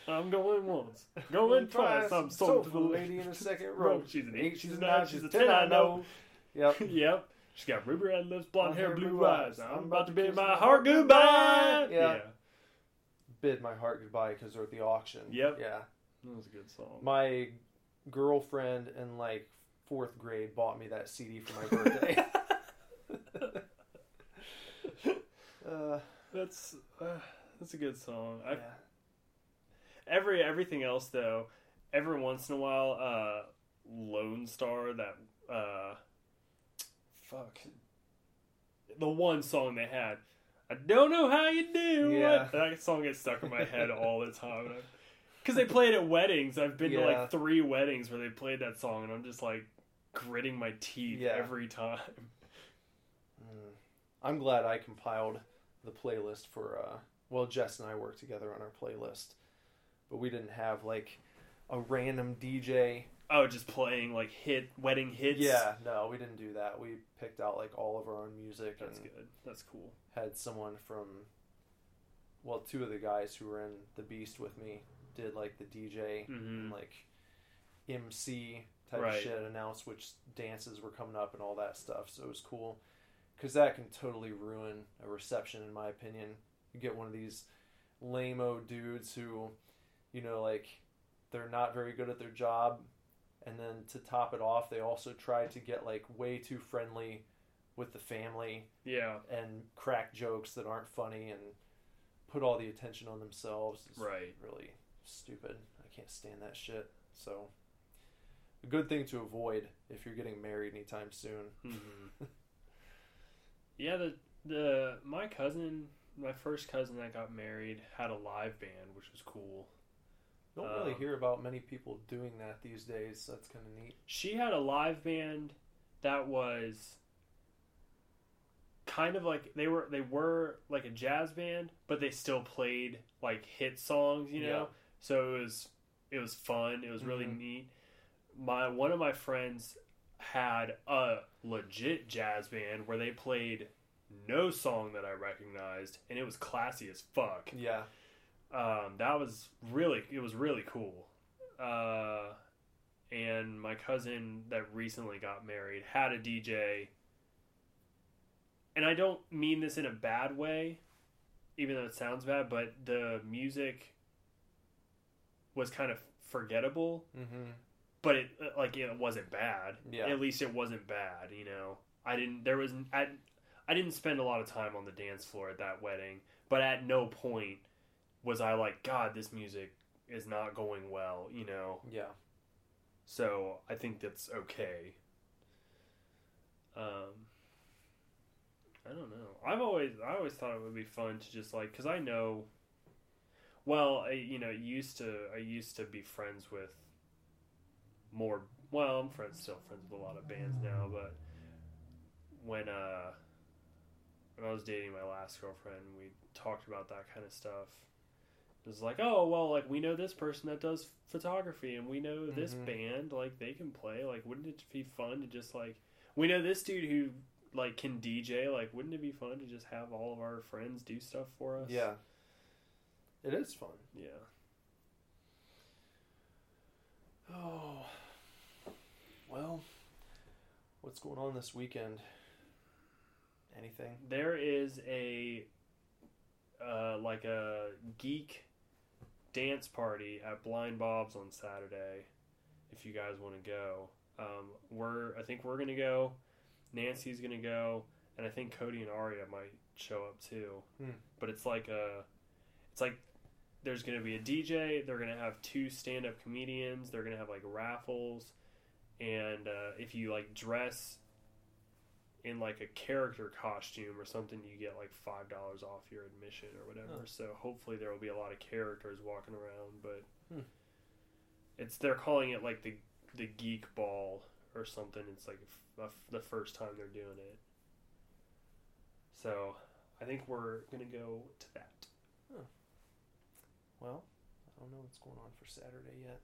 I'm going once, [LAUGHS] going twice. I'm sold to the lady in the second row. She's an Eight, she's a nine, she's a ten. I know. Yep. yep. She's got ruby red lips, blonde hair, blue blue eyes. eyes. I'm about to bid my heart goodbye. Yeah. Bid my heart goodbye because they're at the auction. Yep. Yeah. That was a good song. My girlfriend in like fourth grade bought me that CD for my birthday. Uh, That's uh, that's a good song. I, yeah. Every everything else though, every once in a while, uh, Lone Star that uh, fuck, the one song they had. I don't know how you do Yeah. it. That song gets stuck in my head [LAUGHS] all the time. Because they play it at weddings. I've been to like three weddings where they played that song, and I'm just like gritting my teeth Yeah. every time. Mm. I'm glad I compiled the playlist for. Uh, well, Jess and I worked together on our playlist, but we didn't have like a random DJ. Oh, just playing like hit wedding hits. Yeah, no, we didn't do that. We picked out like all of our own music that's good. That's cool. had someone from. Well, two of the guys who were in the Beast with me did like the DJ Mhm. and like MC type Right. shit, announce which dances were coming up and all that stuff. So it was cool because that can totally ruin a reception, in my opinion. You get one of these lame-o dudes who, you know, like they're not very good at their job, and then to top it off, they also try to get like way too friendly with the family Yeah. and crack jokes that aren't funny and put all the attention on themselves. It's Right. really stupid. I can't stand that shit. So, a good thing to avoid if you're getting married anytime soon. hmm [LAUGHS] yeah, the the my cousin, my first cousin that got married, had a live band, which was cool. Don't really Um, hear about many people doing that these days. So that's kind of neat. She had a live band that was kind of like they were they were like a jazz band, but they still played like hit songs, you know. Yeah. So it was it was fun. It was really Mhm. neat. My one of my friends had a legit jazz band where they played no song that I recognized, and it was classy as fuck. Yeah. Um, that was really it was really cool. Uh, and my cousin that recently got married had a DJ. And I don't mean this in a bad way, even though it sounds bad, but the music was kind of forgettable Mm-hmm. But it uh, like it wasn't bad. Yeah. At least it wasn't bad, you know. I didn't there was I, I didn't spend a lot of time on the dance floor at that wedding, but at no point was I like god this music is not going well, you know. Yeah. So, I think that's okay. Um I don't know. I've always I always thought it would be fun to just like cuz I know well, I, you know, used to I used to be friends with more well i'm friends still friends with a lot of bands now but when uh when i was dating my last girlfriend we talked about that kind of stuff it was like oh well like we know this person that does photography and we know this Mhm. band like they can play like wouldn't it be fun to just like we know this dude who like can dj like wouldn't it be fun to just have all of our friends do stuff for us Yeah. It is fun. yeah Oh. Well, what's going on this weekend? Anything? there is a uh, like a geek dance party at Blind Bob's on Saturday. If you guys want to go, um, we're I think we're gonna go. Nancy's gonna go, and I think Cody and Aria might show up too. Hmm. But it's like a, it's like there's gonna be a DJ. They're gonna have two stand-up comedians. They're gonna have like raffles, and uh, if you like dress in like a character costume or something, you get like five dollars off your admission or whatever. Oh. So hopefully there will be a lot of characters walking around, but Hmm. it's they're calling it like the the geek ball or something. It's like f- the first time they're doing it. So I think we're gonna go to that. Well, I don't know what's going on for Saturday yet.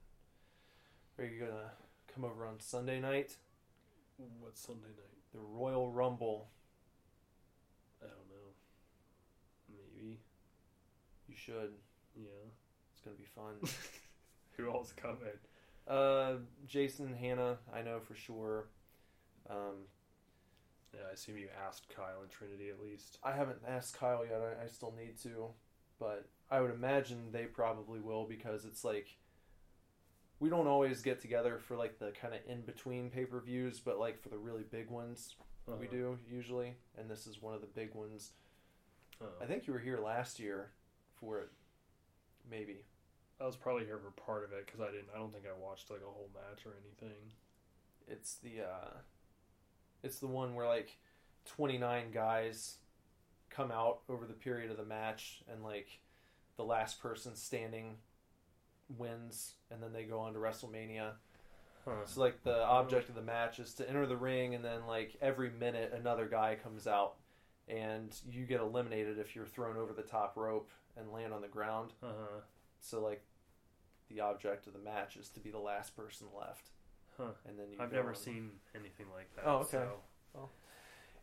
Are you gonna come over on Sunday night? What Sunday night? The Royal Rumble. I don't know. Maybe. You should. Yeah. It's gonna be fun. [LAUGHS] Who else coming? uh, Jason and Hannah, I know for sure. Um, Yeah, I assume you asked Kyle and Trinity at least. I haven't asked Kyle yet. I, I still need to, but I would imagine they probably will because it's like we don't always get together for like the kind of in between pay per views, but like for the really big ones, we Uh-huh. do usually, and this is one of the big ones. Uh-huh. I think you were here last year for it, maybe. I was probably here for part of it because I didn't. I don't think I watched like a whole match or anything. It's the uh, it's the one where like twenty nine guys come out over the period of the match, and like the last person standing wins, and then they go on to WrestleMania. Huh. So like the object of the match is to enter the ring, and then like every minute another guy comes out, and you get eliminated if you're thrown over the top rope and land on the ground. Uh huh. So like the object of the match is to be the last person left, Huh. and then. I've never on. seen anything like that. Oh, okay. so-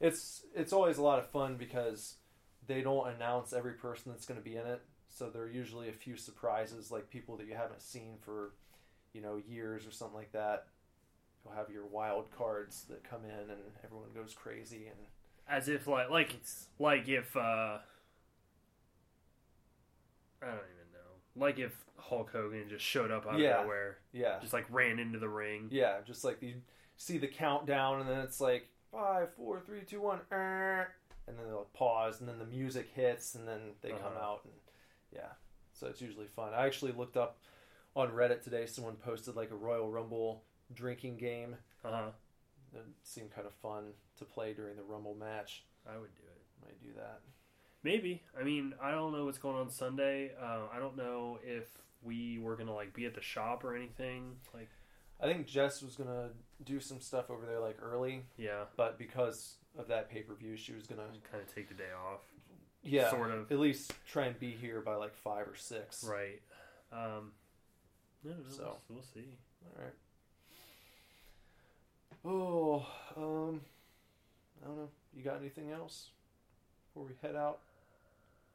It's it's always a lot of fun because they don't announce every person that's going to be in it. So there are usually a few surprises, like people that you haven't seen for, you know, years or something like that. You'll have your wild cards that come in, and everyone goes crazy. And As if like like like if uh I don't even know. Like if Hulk Hogan just showed up out of Yeah. nowhere, yeah, just like ran into the ring. yeah, just like you see the countdown, and then it's like five, four, three, two, one, er, and then they'll pause, and then the music hits, and then they come Uh-huh. out, and yeah, so it's usually fun. I actually looked up on Reddit today. Someone posted like a Royal Rumble drinking game. Uh huh. It seemed kind of fun to play during the Rumble match. I would do it. Might do that. Maybe. I mean, I don't know what's going on Sunday. Uh, I don't know if we were gonna like be at the shop or anything. Like, I think Jess was gonna do some stuff over there like early, yeah, but because of that pay per view, she was gonna kind of take the day off. Yeah Sort of. at least try and be here by like five or six. Right. Um, no, no, So. we'll, we'll see. All right. Oh, um, I don't know. You got anything else before we head out?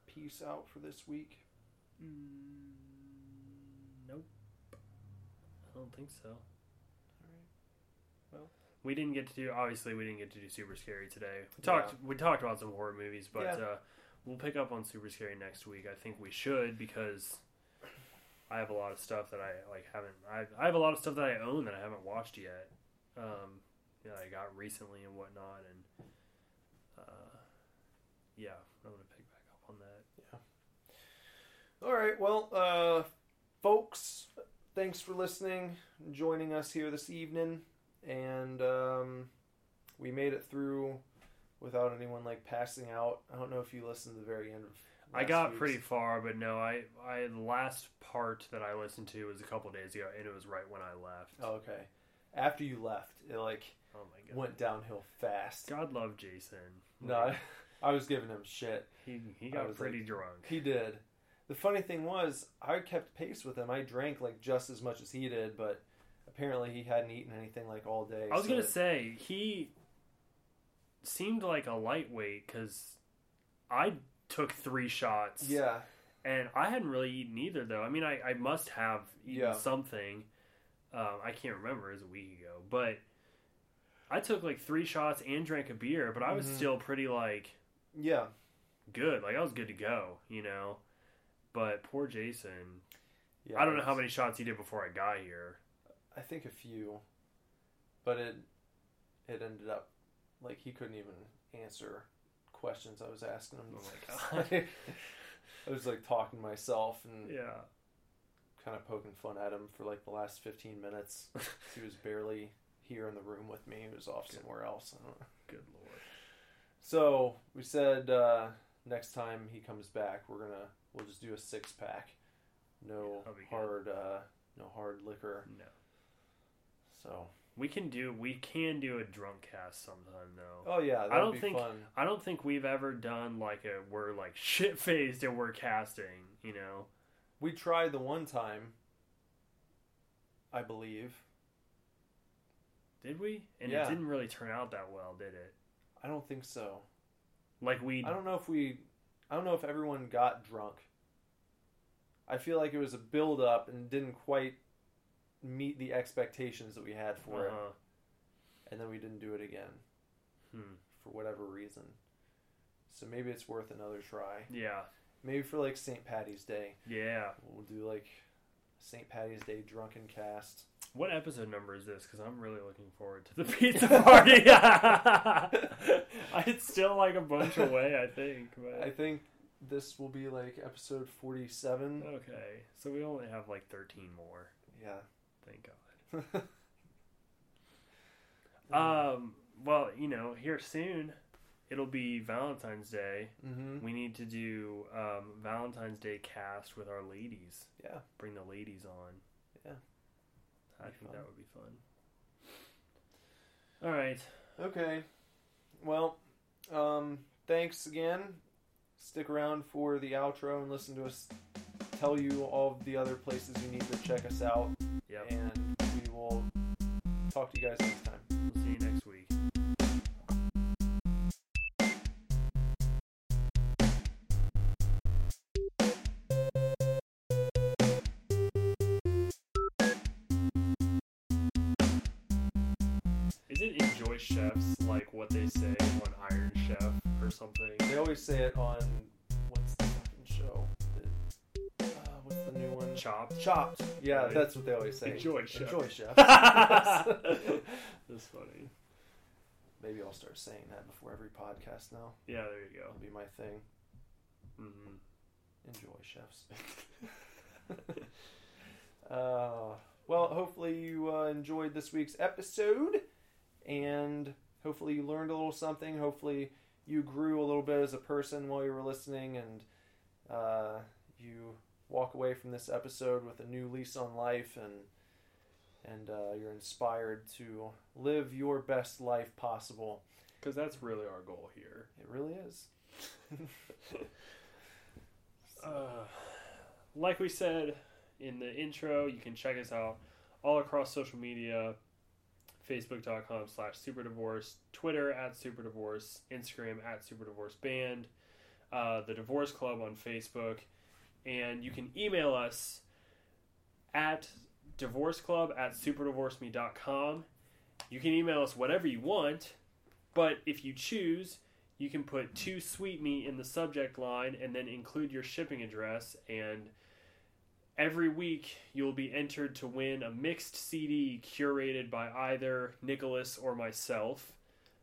Peace out for this week. Mm, nope. I don't think so. All right. Well, we didn't get to do. Obviously, we didn't get to do Super Scary today. We Yeah. talked. We talked about some horror movies, but Yeah. uh, we'll pick up on Super Scary next week. I think we should because I have a lot of stuff that I like haven't. I I have a lot of stuff that I own that I haven't watched yet. Um, yeah, I got recently and whatnot, and uh, yeah, I'm gonna pick back up on that. Yeah. All right. Well, uh, folks, thanks for listening, and joining us here this evening, and um, we made it through without anyone like passing out. I don't know if you listened to the very end of. I got week's. pretty far, but no, I I the last part that I listened to was a couple days ago, and it was right when I left. Oh, okay. After you left, it like Oh my god! went downhill fast. God love Jason. No, I, [LAUGHS] I was giving him shit. he he got pretty like- drunk. He did. The funny thing was, I kept pace with him. I drank like just as much as he did, but apparently he hadn't eaten anything like all day. I was so- gonna say he seemed like a lightweight because I took three shots. Yeah, and I hadn't really eaten either though. I mean, I, I must have eaten Yeah. something. Um, I can't remember. It was a week ago, but I took like three shots and drank a beer, but I was Mhm. still pretty like yeah, good. Like I was good to go, you know. But poor Jason. yeah. I don't know how many shots he did before I got here. I think a few, but it it ended up like he couldn't even answer questions I was asking him. Oh my [LAUGHS] God. I was like talking to myself and Yeah. kind of poking fun at him for like the last fifteen minutes. [LAUGHS] he was barely here in the room with me. He was off Good. somewhere else. I don't know. Good lord. So we said uh, next time he comes back, we're gonna we'll just do a six pack. No good. hard, uh, no hard liquor. No. So We can do we can do a drunk cast sometime though. oh yeah, I don't think- fun. I don't think we've ever done like a we're like [LAUGHS] shit faced and we're casting, you know. We tried the one time, I believe. Did we? And Yeah. it didn't really turn out that well, did it? I don't think so. Like we I don't know if we. I don't know if everyone got drunk. I feel like it was a build up and didn't quite meet the expectations that we had for it, Uh-huh. and then we didn't do it again Hmm. for whatever reason. So maybe it's worth another try. Yeah. Maybe for like St. Patty's Day, Yeah. we'll do like St. Patty's Day drunken cast. What episode number is this? Because I'm really looking forward to the [LAUGHS] pizza party. [LAUGHS] it's still like a bunch away, I think. But I think this will be like episode forty-seven. okay, so we only have like 13 more. Yeah. Thank God. [LAUGHS] Um. Well, you know, here soon, it'll be Valentine's Day. mm-hmm. We need to do um, Valentine's Day cast with our ladies. Yeah. Bring the ladies on. Yeah. I think fun. that would be fun. All right. Okay. Well, um, thanks again. Stick around for the outro and listen to us tell you all the other places you need to check us out. Yep. And we will talk to you guys next time. We'll see you next week. Is it Enjoy Chefs like what they say on Iron Chef or something? They always say it on Chopped? Chopped. Yeah, Right. that's what they always say. Enjoy Chef. Enjoy chef. [LAUGHS] [LAUGHS] That's funny. Maybe I'll start saying that before every podcast now. Yeah, there you go. That'll be my thing. Mm-hmm. Enjoy chefs. [LAUGHS] uh, well, hopefully you uh, enjoyed this week's episode, and hopefully you learned a little something. Hopefully you grew a little bit as a person while you were listening, and uh, you walk away from this episode with a new lease on life, and and uh, you're inspired to live your best life possible. Because that's really our goal here. It really is. [LAUGHS] Uh, like we said in the intro, you can check us out all across social media facebook.com slash superdivorce, Twitter at superdivorce, Instagram at superdivorceband, uh, the Divorce Club on Facebook, and you can email us at divorceclub at superdivorceme.com. You can email us whatever you want, but if you choose, you can put too sweet me in the subject line and then include your shipping address and every week you'll be entered to win a mixed cd curated by either nicholas or myself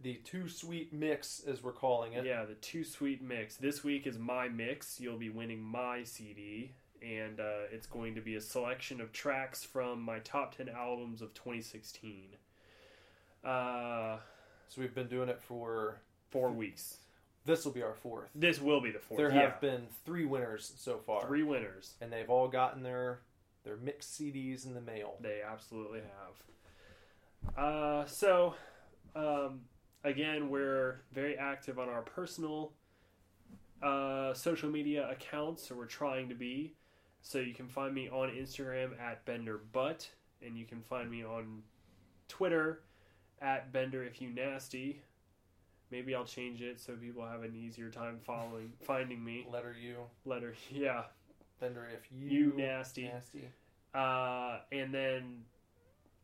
The too sweet mix, as we're calling it. yeah the too sweet mix this week is my mix you'll be winning my cd and uh, it's going to be a selection of tracks from my top 10 albums of 2016 uh, So we've been doing it for four weeks this will be our fourth. this will be the fourth There yeah. have been three winners so far, three winners and they've all gotten their their mixed CDs in the mail. They absolutely have. Uh, so, um, again, we're very active on our personal uh, social media accounts, so we're trying to be. So you can find me on Instagram at Bender Butt, and you can find me on Twitter at Bender If You Nasty. Maybe I'll change it so people have an easier time following [LAUGHS] finding me. Letter U, Letter, yeah, Bender, if you you, nasty. nasty. Uh, and then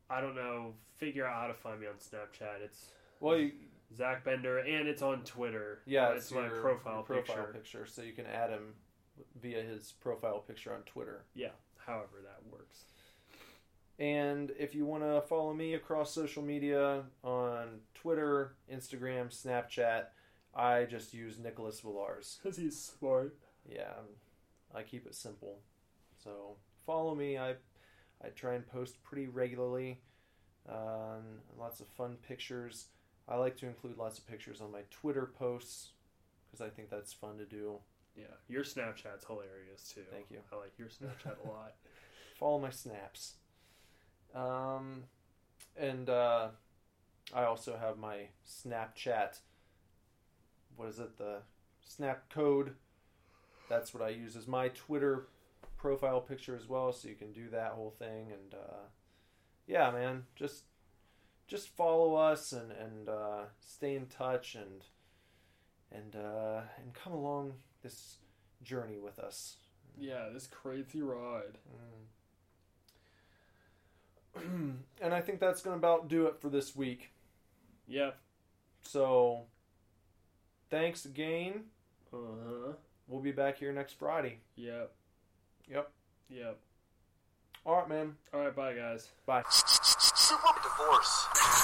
I don't know, figure out how to find me on Snapchat. It's Well, you, Zach Bender, and it's on Twitter. yeah, Uh, it's, it's my profile, your profile picture. picture, so you can add him via his profile picture on Twitter. Yeah, however that works. And if you want to follow me across social media on Twitter, Instagram, Snapchat, I just use Nicholas Villars. [LAUGHS] Because he's smart. Yeah, I keep it simple. So follow me. I I try and post pretty regularly. Um, lots of fun pictures. I like to include lots of pictures on my Twitter posts because I think that's fun to do. Yeah, your Snapchat's hilarious too. Thank you. I like your Snapchat a [LAUGHS] lot. Follow my snaps. Um, and uh, I also have my Snapchat. What is it? The Snap code. That's what I use as my Twitter profile picture as well. So you can do that whole thing. And uh, yeah, man, just just follow us and and uh, stay in touch and and uh, and come along this journey with us. Yeah, this crazy ride. [CLEARS THROAT] and I think that's going to about do it for this week. Yep. So, thanks again. Uh huh. We'll be back here next Friday. Yep. Yep. Yep. All right, man. All right, bye, guys. Bye. Divorce.